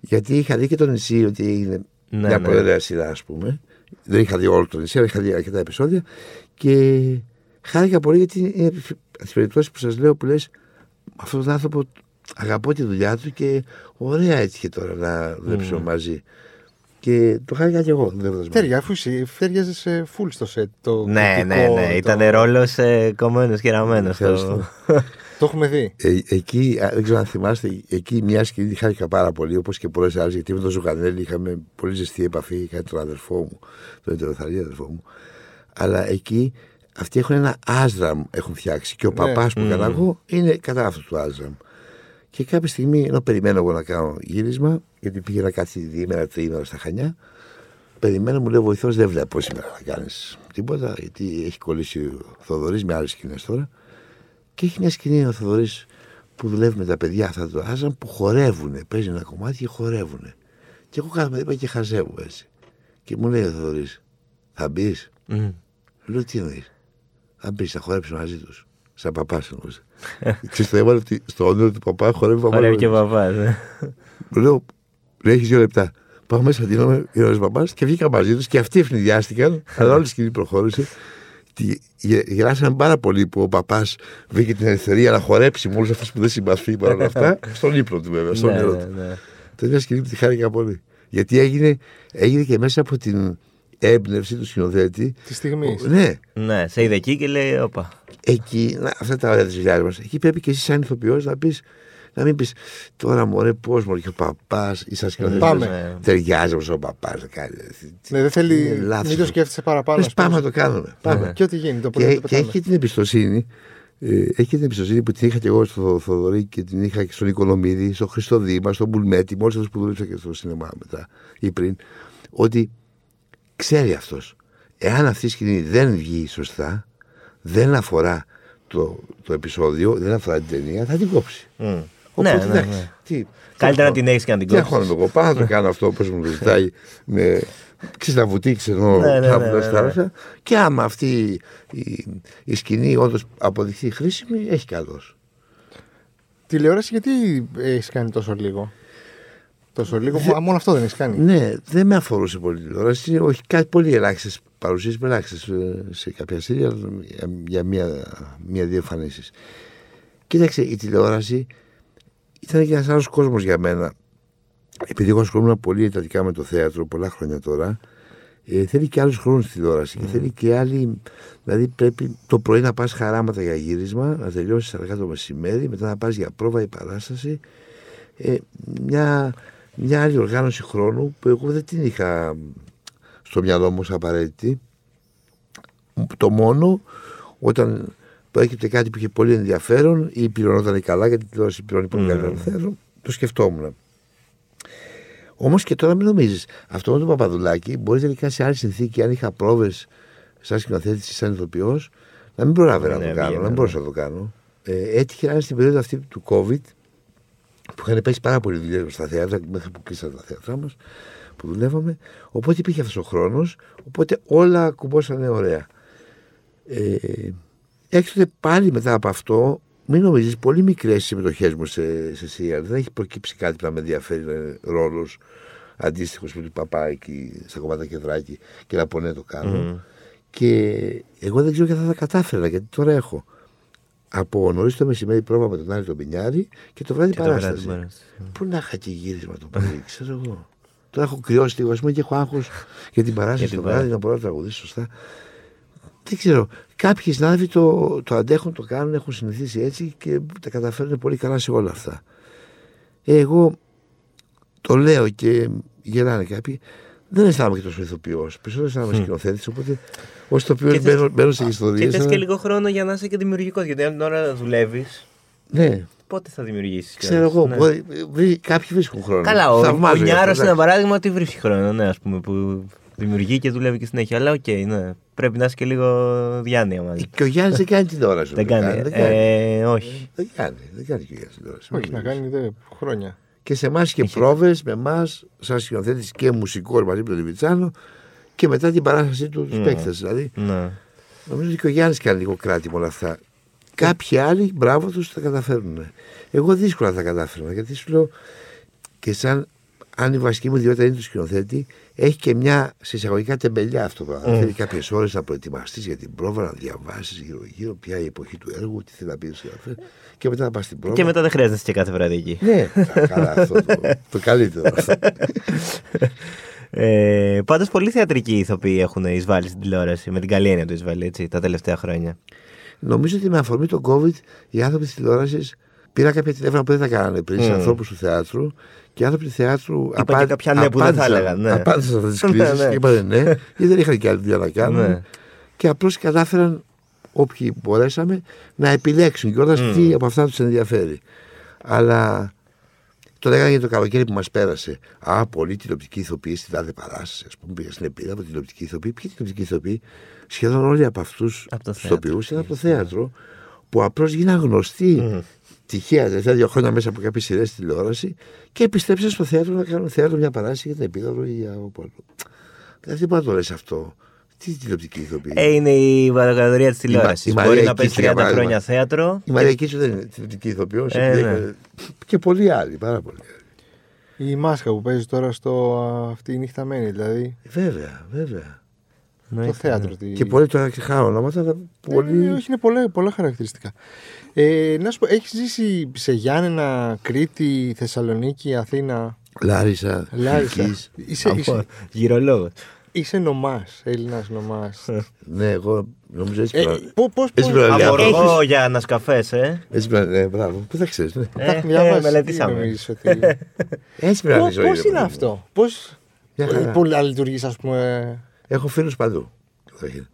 Γιατί είχα δει και το νησί ότι είναι Ναι, μια ναι. πολύ ωραία σειρά, ας πούμε. Δεν είχα δει όλο το νησί, αλλά είχα δει αρκετά επεισόδια. Και χάρηκα πολύ γιατί είναι από τις περιπτώσεις που σας λέω που λες, αυτόν τον άνθρωπο αγαπώ τη δουλειά του και ωραία έτυχε τώρα να δουλέψουμε μαζί. Και το χάρηκα και εγώ. δουλεύοντας μαζί. Τέρια, αφού εσύ φέριαζε full στο σετ. Το Ναι, κριτικό, ναι, ναι. το- Ήταν ρόλος ε, κομμένος και ραμμένο. Ευχαριστώ. Το έχουμε δει. Ε, εκεί, α, δεν ξέρω αν θυμάστε, εκεί μια σκηνή χάρηκα πάρα πολύ, όπως και πολλές άλλες, γιατί με τον Ζουγανέλη είχαμε πολύ ζεστή επαφή, είχα τον αδερφό μου, τον Ετεροθαλή αδερφό μου. Αλλά εκεί αυτοί έχουν ένα άσραμ έχουν φτιάξει και ο Ναι. παπάς που έκανα εγώ είναι κατά αυτού του άσραμ. Και κάποια στιγμή, ενώ περιμένω εγώ να κάνω γύρισμα, γιατί πήγαινα κάτι διήμερα, τριήμερα στα Χανιά, περιμένω, μου λέει ο βοηθός, δεν βλέπω σήμερα να κάνεις τίποτα, γιατί έχει κολλήσει ο Θοδωρής με άλλες σκηνές τώρα. Και έχει μια σκηνή ο Θοδωρής που δουλεύει με τα παιδιά αυτά το Άζαμ που χορεύουν. Παίζει ένα κομμάτι και χορεύουν. Και εγώ κάθομαι είπα και χαζεύω έτσι. Και μου λέει ο Θοδωρής, θα μπεις; Μμ. Λέω τι εννοείς; Θα μπεις, θα χορέψεις μαζί τους. Σαν παπάς εννοούσε. Ξέρεις, το έβαλε ότι στο όνειρο του παπά χορεύει παπά. Χορεύει και ο παπά. Μου λέω, λέει, έχεις δύο λεπτά. Πάω μέσα, δίνομαι, είναι ο παπάς και βγήκα μαζί τους και αυτοί ευνηδιάστηκαν, αλλά όλη η σκηνή προχώρησε. Τι- γε- Γελάσαμε πάρα πολύ που ο παπάς βρήκε την ελευθερία να χορέψει με όλου αυτού που δεν συμπαθεί παρόλα αυτά. Στον ύπνο του βέβαια, στον Ναι, όνειρο ναι, του. ναι. Το είναι μια σκηνή που τη χάρηκα πολύ. Γιατί έγινε, έγινε και μέσα από την έμπνευση του σκηνοθέτη. Τη στιγμή. που- Ναι, Ναι, σε είδε εκεί και λέει, Όπα. εκεί, να, αυτά τα ωραία της δουλειά μας. Εκεί πρέπει και εσύ, σαν ηθοποιός, να πεις. Να μην πεις τώρα μωρέ πώς μωρέ και ο παπάς ή σαν σκηνοθέτης. Πάμε. Ναι. Ταιριάζει όπως ο παπάς να κάνει. Ναι, δεν θέλει. Είναι λάθος Μην το αυτό. σκέφτεσαι παραπάνω. Λες, ας πούμε. πάμε να το κάνουμε. Πάμε. Ναι. Και ό,τι γίνει. Το Και, πρώτο το και πετάμε. έχει και την εμπιστοσύνη. Ε, έχει και την εμπιστοσύνη που την είχα και εγώ στο Θοδωρή και την είχα και στον Οικονομίδη, στον Χριστοδήμα, στον Μπουλμέτη, με όλους αυτούς που δούλεψα και στο σινεμά μετά ή πριν, ότι ξέρει αυτός. Εάν αυτή η σκηνή δεν βγει σωστά, δεν αφορά το, το επεισόδιο, δεν αφορά την ταινία, θα την κόψει. Μμ. Οπότε Ναι, ναι, εντάξει. ναι. Τι, Καλύτερα να τι την έχεις και να την τι κόψεις. αγχώνομαι εγώ. Πάω να το κάνω αυτό όπως μου το ζητάει. με, ξέρεις, να βουτήξεις ενώ Ναι, ναι, θα ναι, μου ναι, δώσει ναι. θάλασσα. Και άμα αυτή η, η σκηνή όντως αποδειχθεί χρήσιμη, έχει καλώ. Τηλεόραση, γιατί έχεις κάνει τόσο λίγο; Τόσο λίγο, μα- μόνο αυτό δεν έχεις κάνει. Ναι, δεν με αφορούσε πολύ η τηλεόραση. Όχι, κάτι πολύ ελάχιστες παρουσίες, ελάχιστες σε κάποια σύρια για- για μία- μία-δύο εμφανίσεις. Κοίταξε, η τηλεόραση ήταν και ένας άλλος κόσμος για μένα. Επειδή εγώ ασχολούμαι πολύ εντατικά με το θέατρο πολλά χρόνια τώρα, ε, θέλει και άλλους χρόνους στη τηλεόραση. Και θέλει και άλλη. Δηλαδή, πρέπει το πρωί να πας χαράματα για γύρισμα, να τελειώσεις αργά το μεσημέρι, μετά να πας για πρόβα ή παράσταση. Ε, μια, μια άλλη οργάνωση χρόνου που εγώ δεν την είχα στο μυαλό μου ως απαραίτητη. Το μόνο όταν προέκυπτε κάτι που είχε πολύ ενδιαφέρον ή πληρωνόταν καλά, γιατί η τηλεόραση πληρώνει πολύ Mm. καλύτερα το θέατρο, το σκεφτόμουν. Όμως και τώρα μην νομίζεις, αυτό με τον Παπαδουλάκη μπορεί τελικά σε άλλη συνθήκη, αν είχα πρόβες σαν σκηνοθέτης ή σαν ηθοποιός, να μην προλάβαινα να Ναι, το κάνω, βγαίνει, να μην ναι. μπορούσα να το κάνω. Ε, έτυχε να είναι στην περίοδο αυτή του COVID, που είχαν πέσει πάρα πολύ δουλειέ στα θέατρα, μέχρι που κλείσαν τα θέατρά μας, που δουλεύαμε. Οπότε υπήρχε αυτός ο χρόνος, οπότε όλα κουμπόσανε ωραία. Ε, έκτοτε πάλι μετά από αυτό, μην νομίζεις, πολύ μικρές οι συμμετοχές μου σε, σε serial. Δεν έχει προκύψει κάτι που να με ενδιαφέρει ρόλος αντίστοιχος με του παπά εκεί στα κομμάτια κεντράκι και να πω ναι το κάνω. Μμμ. Και εγώ δεν ξέρω και αν θα τα κατάφερα γιατί τώρα έχω από νωρίς το μεσημέρι πρόβα με τον Άρη τον Πινιάρη και το βράδυ Και το βράδυ παράσταση. παράσταση. Πού να είχα και γύρισμα το πρωί, ξέρω εγώ. Τώρα έχω κρυώσει λίγο, α πούμε, και έχω άγχος για την παράσταση Για την το βράδυ παράσταση. να μπορώ να τραγουδήσω σωστά. Δεν ξέρω. Κάποιοι συνάδελφοι το, το αντέχουν, το κάνουν, έχουν συνηθίσει έτσι και τα καταφέρνουν πολύ καλά σε όλα αυτά. Ε, εγώ το λέω και γελάνε κάποιοι. Δεν αισθάνομαι και τόσο ηθοποιός. Περισσότερο αισθάνομαι σκηνοθέτης. Οπότε ως ηθοποιός Και θες- μπαίνω, μπαίνω σε Και ιστορίε. θες και λίγο χρόνο για να είσαι και δημιουργικός. Γιατί αν τώρα δουλεύεις, Ναι, πότε θα δημιουργήσεις. ξέρω εγώ. μπορεί- βρει- κάποιοι βρίσκουν χρόνο. Καλά, ο, ο Θαυμάζω γι' αυτό, Νιάρρος είναι ένα εντάξει. παράδειγμα ότι βρίσκει χρόνο, ναι, ας πούμε. Που Δημιουργεί και δουλεύει και συνέχεια. Αλλά οκ, ναι. Πρέπει να είσαι και λίγο διάνοια μαζί. Και ο Γιάννης δεν κάνει τηλεόραση. Δεν βέβαια. κάνει. Δεν κάνει. Ε, όχι. Δεν κάνει. Δεν κάνει και ο Γιάννης τηλεόραση. Όχι, να κάνει δε, χρόνια. Και σε εμάς και πρόβες με εμάς, σαν σκηνοθέτης και μουσικός μαζί με τον Δημητσάνο και μετά την παράστασή του στους Ναι. παίκτες. Δηλαδή, Ναι. νομίζω ότι και ο Γιάννης κάνει λίγο κράτη με όλα αυτά. Κάποιοι άλλοι, μπράβο τους, τα καταφέρνουν. Εγώ δύσκολα τα κατάφερα γιατί σου λέω και σαν αν η βασική μου ιδιότητα είναι του σκηνοθέτη, έχει και μια σε εισαγωγικά τεμπελιά αυτό το πράγμα. Mm. Θέλει κάποιες ώρες να προετοιμαστείς για την πρόβα, να διαβάσεις γύρω-γύρω ποια η εποχή του έργου, τι θέλει να πει ο συγγραφέα και μετά να πας στην πρόβα. Και μετά δεν χρειάζεται να είσαι και κάθε βράδυ εκεί. Ναι, καλά, αυτό το, το καλύτερο. αυτό. Ε, Πάντως, πολλοί θεατρικοί ηθοποιοί έχουν εισβάλει στην τηλεόραση. Με την καλή έννοια του εισβάλει, έτσι, τα τελευταία χρόνια. Νομίζω ότι με αφορμή τον COVID οι άνθρωποι της τηλεόρασης πήραν κάποια τηλέφωνα που δεν τα κάνανε πριν σε Mm. ανθρώπους του θεάτρου και οι άνθρωποι του θεάτρου Είπαν και κάποια ναι που δεν θα απάντησαν- έλεγαν, ναι. Απάντησαν αυτές τις Ναι, κρίσεις ναι. και είπαν ναι, γιατί δεν είχαν και άλλη δουλειά να κάνουν. Ναι. Και απλώς κατάφεραν όποιοι μπορέσαμε να επιλέξουν κιόλα Mm. τι από αυτά τους ενδιαφέρει. Αλλά το λέγανε για το καλοκαίρι που μας πέρασε. Α, πολλοί τηλεοπτικοί ηθοποιοί στην τάδε παράσταση. Α πούμε, πήγα στην επίδα τηλεοπτικοί ηθοποιοί. Ποιοι τηλεοπτικοί ηθοποιοί, σχεδόν όλοι από αυτούς Από το τους θέατρο. ηθοποιού ήταν από το θέατρο, που απλώς γίναν γνωστοί Μμμ. Τυχαία τελευταία δύο χρόνια μέσα από κάποιες σειρές στη τηλεόραση και επιστρέψαν στο θέατρο να κάνουν θέατρο μια παράσταση για την επίδαυρο ή για όπου άλλο. Δηλαδή δεν μπορεί να το λες αυτό. Τι τηλεοπτική ηθοποιή; Ε, είναι η παρακατορία της τηλεόραση. η Μπορεί Μαρία να παίζει Κίτσου, για 30 παράδειγμα. χρόνια θέατρο. Η Μαρία Κίτσου δεν είναι τηλεοπτική ηθοποιό. Ε, ναι. Και πολλοί άλλοι, πάρα πολλοί άλλοι. Η μάσκα που παίζει τώρα στο α, αυτή η νύχτα μένει, δηλαδή. Βέβαια, βέβαια. Ναι, το θέατρο. τι- Και πολλοί τώρα ξεχάω ονόματα, αλλά πολλοί. Ε, όχι, είναι πολλά, πολλά χαρακτηριστικά. Ε, να σου πω, έχεις ζήσει σε Γιάννενα, Κρήτη, Θεσσαλονίκη, Αθήνα; Λάρισα, Λάρισα. Χιλκής. Είσαι, Από είσαι, γυρολόγος. είσαι νομάς, Έλληνας νομάς. Ναι, εγώ νομίζω έτσι ε, πρέπει. πώ, πώς, Έτσι πώς- πρέπει να λέει. Αμοργό για ανασκαφέ, ε. Έτσι πρέπει να ναι, μπράβο. Πού θα ξέρεις, ναι. τα έχουν Ε, διαβάσεις, μελετήσαμε. τι νομίζεις ότι- Έτσι πρέπει να Πώς- είναι η ζωή. Πώς ρε είναι παιδί μου. αυτό, πώς Μια χαρά. Πολύ λειτουργεί, ας πούμε. Έχω φίλους παντού. καταρχήν.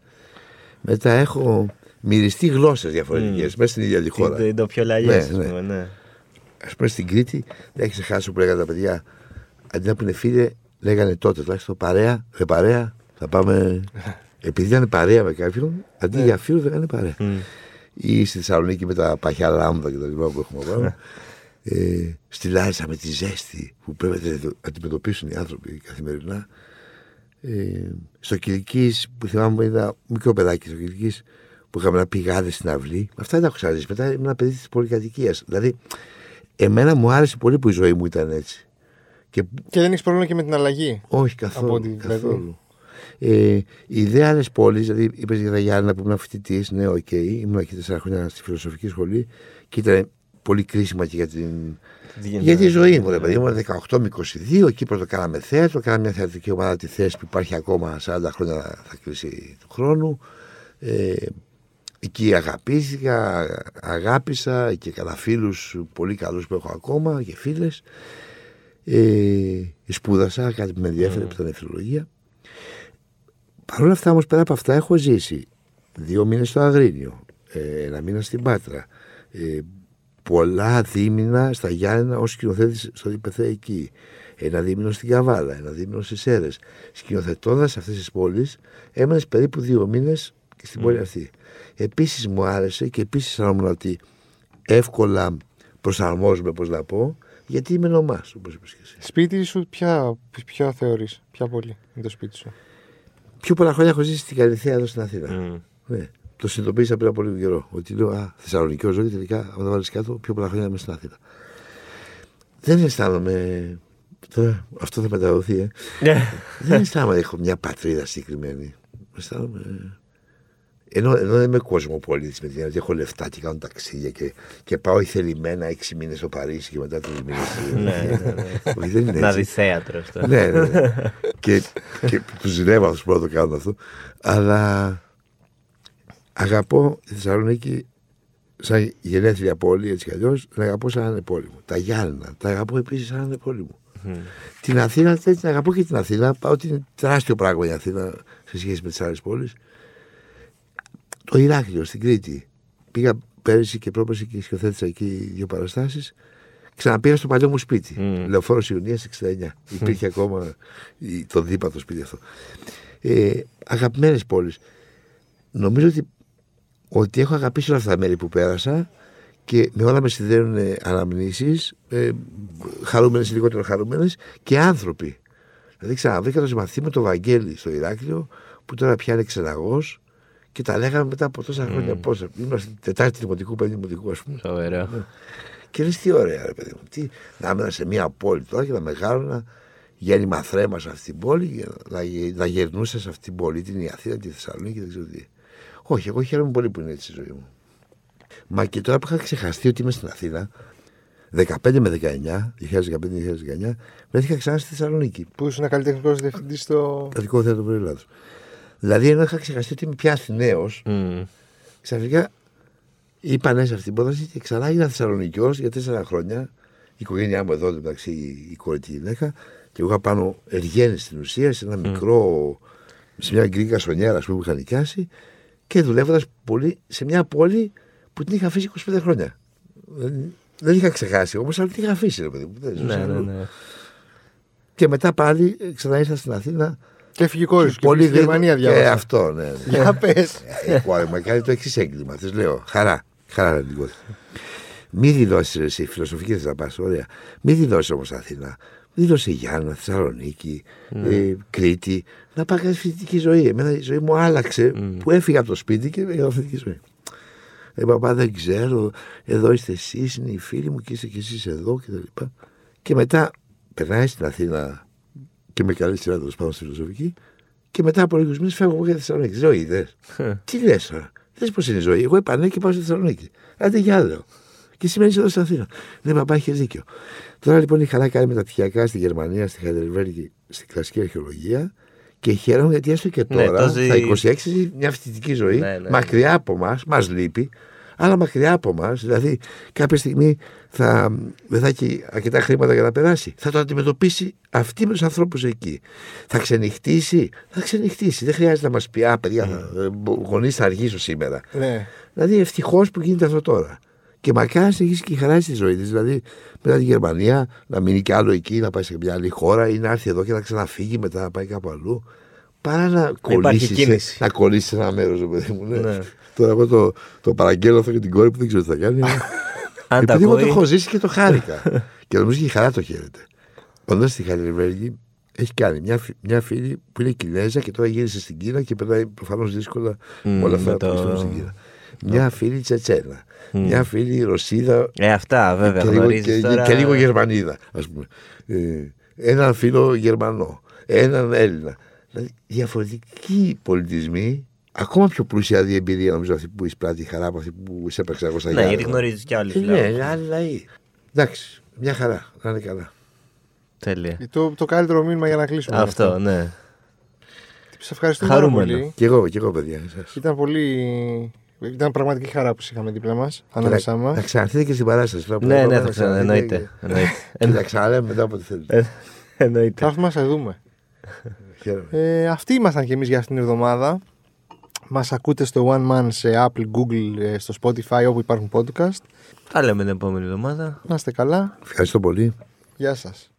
Μετά έχω μυριστεί γλώσσες διαφορετικές μέσα στην ίδια τη χώρα. Τι- Το πιο λαγιές, Ναι, ας ναι. πούμε, ναι. Α πούμε στην Κρήτη, δεν έχει ξεχάσει που λέγανε τα παιδιά. Αντί να πούνε φίλε, λέγανε τότε τουλάχιστον παρέα, ρε παρέα, θα πάμε. Επειδή ήταν παρέα με κάποιον, αντί για φίλο λέγανε παρέα. Μμ. Ή στη Θεσσαλονίκη με τα παχιά λάμδα και τα λοιπά που έχουμε πάνω. ε, στη Λάρισα με τη ζέστη που πρέπει να αντιμετωπίσουν οι άνθρωποι καθημερινά. Ε, στο Κυλικής που θυμάμαι που ήταν μικρό παιδάκι στο Κυλικής που είχαμε ένα πηγάδι στην αυλή. Αυτά δεν τα έχω ξαναζήσει. Μετά ήμουν ένα παιδί της πολυκατοικίας. Δηλαδή, εμένα μου άρεσε πολύ που η ζωή μου ήταν έτσι. Και Και δεν έχεις πρόβλημα και με την αλλαγή; όχι καθόλου. Από ό,τι καθόλου. Ε, οι ίδιες άλλες πόλεις, δηλαδή είπες για τα Γιάννα που ήμουν φοιτητής, ναι, οκ, ήμουν εκεί τέσσερα χρόνια στη φιλοσοφική σχολή και ήταν πολύ κρίσιμα και για την, Τι γίνεται, για τη ναι. ζωή μου. Ρε, παιδί μου, 18 με 22, εκεί πρώτο κάναμε θέατρο, κάναμε μια θεατρική ομάδα τη ΘΕΣΠΙ που υπάρχει ακόμα 40 χρόνια θα κλείσει του χρόνου. Ε, εκεί αγαπήθηκα, αγάπησα και κατά φίλους πολύ καλούς που έχω ακόμα και φίλες. Ε, σπούδασα κάτι που με ενδιαφέρει που ήταν η φιλολογία. Παρ' όλα αυτά όμως πέρα από αυτά έχω ζήσει δύο μήνες στο Αγρίνιο, ε, ένα μήνα στην Πάτρα, ε, πολλά δίμηνα στα Γιάννενα ως σκηνοθέτης στο ΥΠΕΘΕ εκεί, ένα δίμηνο στην Καβάλα, ένα δίμηνο στις Σέρες. Σκηνοθετώντας αυτές τις πόλεις έμενες περίπου δύο μήνες και στην πόλη αυτή. Επίσης μου άρεσε και επίσης αισθανόμουν ότι εύκολα προσαρμόζουμε, πώς να πω, γιατί είμαι νομάς, όπως είπες και εσύ. Σπίτι σου, ποια, ποια θεωρείς, ποια πολύ είναι το σπίτι σου; Πιο πολλά χρόνια έχω ζήσει στην Καλυθέα εδώ στην Αθήνα. Μμ. Ναι. Το συνειδητοποίησα πριν από λίγο καιρό. Ότι λέω Α, Θεσσαλονίκη ζω και τελικά, αν το βάλεις κάτω, πιο πολλά χρόνια είμαι στην Αθήνα. Δεν αισθάνομαι. Τώρα, αυτό θα μεταδοθεί, ε. δεν αισθάνομαι ότι έχω μια πατρίδα συγκεκριμένη. Αισθάνομαι. Ενώ, ενώ δεν είμαι κοσμοπολίτης με την έννοια ότι έχω λεφτά και κάνω ταξίδια και, και πάω ηθελημένα έξι μήνες στο Παρίσι και μετά τρει μήνε. Ναι, ναι, ναι. Όχι, δεν είναι Να έτσι. δεις θέατρο αυτό. ναι, ναι, ναι. και, και τους ζηλεύω αυτούς που να το κάνουν αυτό. Αλλά αγαπώ τη Θεσσαλονίκη σαν γενέθλια πόλη, έτσι κι αλλιώς, την αγαπώ σαν να είναι πόλη μου. Τα Γιάννα, τα αγαπώ επίσης σαν να είναι πόλη μου. Μμ. Την Αθήνα, έτσι την αγαπώ και την Αθήνα. Πάω ότι είναι τεράστιο πράγμα η Αθήνα σε σχέση με τις άλλες πόλεις. Το Ηράκλειο στην Κρήτη. Πήγα πέρυσι και πρόπερσι και σκηνοθέτησα εκεί δύο παραστάσεις. Ξαναπήγα στο παλιό μου σπίτι. Μμ. Λεωφόρος Ιουνία 69. Υπήρχε ακόμα η- το δίπατο σπίτι αυτό. Ε, Αγαπημένες πόλεις. Νομίζω ότι, ότι έχω αγαπήσει όλα αυτά τα μέρη που πέρασα και με όλα με συνδέουν ε, αναμνήσεις, ε, χαρούμενες ή λιγότερο χαρούμενες και άνθρωποι. Δηλαδή ξαναβρήκα το συμμαθή με το Βαγγέλη στο Ηράκλειο που τώρα πια είναι ξεναγός και τα λέγαμε μετά από τόσα χρόνια. Πόσα, είμαστε τετάρτη δημοτικού, πέντε δημοτικού ας πούμε. Φοβερό. Και λες τι ωραία, ρε παιδί μου. Τι, να έμενα σε μια πόλη τώρα και να μεγάλωνα γέννημα θρέμα σε αυτή την πόλη και να, γε- να γερνούσα σε αυτή την πόλη, την η Αθήνα, τη Θεσσαλονίκη, δεν ξέρω τι. Όχι, εγώ χαίρομαι πολύ που είναι έτσι η ζωή μου. Μα και τώρα που είχα ξεχαστεί ότι είμαι στην Αθήνα, 15 με 19, 2015-2019, βρέθηκα ξανά στη Θεσσαλονίκη. Που ήσουν καλλιτεχνικός διευθυντής στο. Κρατικό θέατρο Περιελάδο. Δηλαδή, ενώ είχα ξεχαστεί ότι είμαι πια Αθηναίος, Μμ. ξαφνικά είπα ναι σε αυτή την πρόταση και ξανά έγινα Θεσσαλονικιός για τέσσερα χρόνια. Η οικογένειά μου εδώ, μεταξύ η κόρη και η γυναίκα, και εγώ είχα πάνω εργένη στην ουσία, σε ένα μικρό, σε μια γκρι κασονιέρα ας πούμε, που είχα νοικιάσει και δουλεύοντας πολύ σε μια πόλη που την είχα αφήσει 25 χρόνια. Δεν, δεν είχα ξεχάσει όμως, αλλά την είχα αφήσει. Ρε, παιδί μου. Δεν ζούσα Ναι, ναι, αλλού. ναι. Και μετά πάλι ε, ξανά ήρθα στην Αθήνα. Και έφυγε η κόρη σου. Και πολύ πήγε στη γρήγορα- Γερμανία Και διάβασα. αυτό, ναι. ναι. Για πες. Η κόρη μου έκανε το εξή έγκλημα. Τη λέω: Χαρά, χαρά να την κόρη. Μη δηλώσεις εσύ, φιλοσοφική θες να πας, ωραία. Μη δηλώσεις όμως Αθήνα. Δήλωσε Γιάννα, Θεσσαλονίκη, ε, Κρήτη. Να πάει κάνεις φοιτητική ζωή. Εμένα η ζωή μου άλλαξε που έφυγα από το σπίτι και έκανα φοιτητική ζωή. Ε, παπά, δεν ξέρω. Εδώ είστε εσείς, είναι οι φίλοι μου και είστε κι εσείς εδώ κτλ. Και, και μετά περνάει στην Αθήνα και με καλή σειρά τέλος πάνω στη φιλοσοφική. Και μετά από λίγους μήνες φεύγω εγώ για Θεσσαλονίκη. Ζωή, δε. Τι λες τώρα. Δε πώς είναι η ζωή. Εγώ επανέ και πάω στη Θεσσαλονίκη. Άντε για άλλο. Και σήμερα είσαι εδώ στην Αθήνα. Ναι, παπά, έχεις δίκιο. Τώρα λοιπόν η χαρά κάνει μεταπτυχιακά στη Γερμανία, στη Χαϊδελβέργη, στην κλασική αρχαιολογία. Και χαίρομαι γιατί έστω και Ναι, τώρα, το ζει- στα 26, ζει μια φοιτητική ζωή, Ναι, ναι. μακριά από εμά, μας λείπει, αλλά μακριά από εμά. Δηλαδή, κάποια στιγμή θα, δεν θα έχει αρκετά χρήματα για να περάσει. Θα το αντιμετωπίσει αυτή με τους ανθρώπους εκεί. Θα ξενυχτήσει, θα ξενυχτήσει. Δεν χρειάζεται να μας πει: Α, παιδιά, θα, γονείς θα αργήσω σήμερα. Ναι. Δηλαδή, ευτυχώς που γίνεται αυτό τώρα. Και μακάρι να συνεχίσει και η χαρά στη ζωή της. Δηλαδή, μετά τη Γερμανία, να μείνει κι άλλο εκεί, να πάει σε μια άλλη χώρα ή να έρθει εδώ και να ξαναφύγει μετά να πάει κάπου αλλού. Παρά να υπάρχει κολλήσεις. κίνηση. Να κολλήσεις σε ένα μέρος, ρε παιδί μου. Ναι. Ναι. Τώρα εγώ το, το παραγγέλω αυτό και την κόρη που δεν ξέρω τι θα κάνει. Αν τα Επειδή εγώ το ακούει. έχω ζήσει και το χάρηκα. και νομίζω και η χαρά το χαίρεται. Όντω στη Χαλιβέργη έχει κάνει μια, φι- μια φίλη που είναι Κινέζα και τώρα γύρισε στην Κίνα και περνάει προφανώς δύσκολα Μμ, όλα αυτά με που το- συμβαίνουν στην Κίνα. Μια φίλη Τσετσένα. Μια φίλη Ρωσίδα Ε, αυτά βέβαια και, λίγο, γνωρίζεις και, τώρα. και λίγο Γερμανίδα, ας πούμε. Ε, έναν φίλο Γερμανό. Έναν Έλληνα. Δηλαδή διαφορετικοί πολιτισμοί. Ακόμα πιο πλούσια δηλαδή, εμπειρία νομίζω αυτή που εισπράττει η χαρά από αυτή που εισέπραξα εγώ στα Ναι, Γιάννενα. γιατί γνωρίζεις κι άλλους. Ε, λέω. Ναι, είναι άλλοι λαοί. Εντάξει, μια χαρά. Να είναι καλά. Τέλεια. Το, το καλύτερο μήνυμα για να κλείσουμε. Αυτό, ναι. Σε ευχαριστούμε πάρα Χαρούμενο. πολύ. Και εγώ, και εγώ, παιδιά. Εσάς. Ήταν πολύ. Ήταν πραγματική χαρά που σε είχαμε δίπλα μας, ανάμεσά Να, μας. να ξαναρθείτε και στην παράσταση. τώρα που Ναι, είπαμε, ναι, να θα ξανα. ξαναρθείτε Εννοείται. και- εννοείται. Και να ξαναλέμε μετά από ό,τι θέλετε. Ε, Θα Εννοείται. έρθουμε να σε δούμε. Χαίρομαι. Ε, αυτοί ήμασταν και εμείς για αυτήν την εβδομάδα. Μας ακούτε στο One Man σε Apple, Google, ε, στο Spotify, όπου υπάρχουν podcast. Τα λέμε την επόμενη εβδομάδα. Να είστε καλά. Ευχαριστώ πολύ. Γεια σας.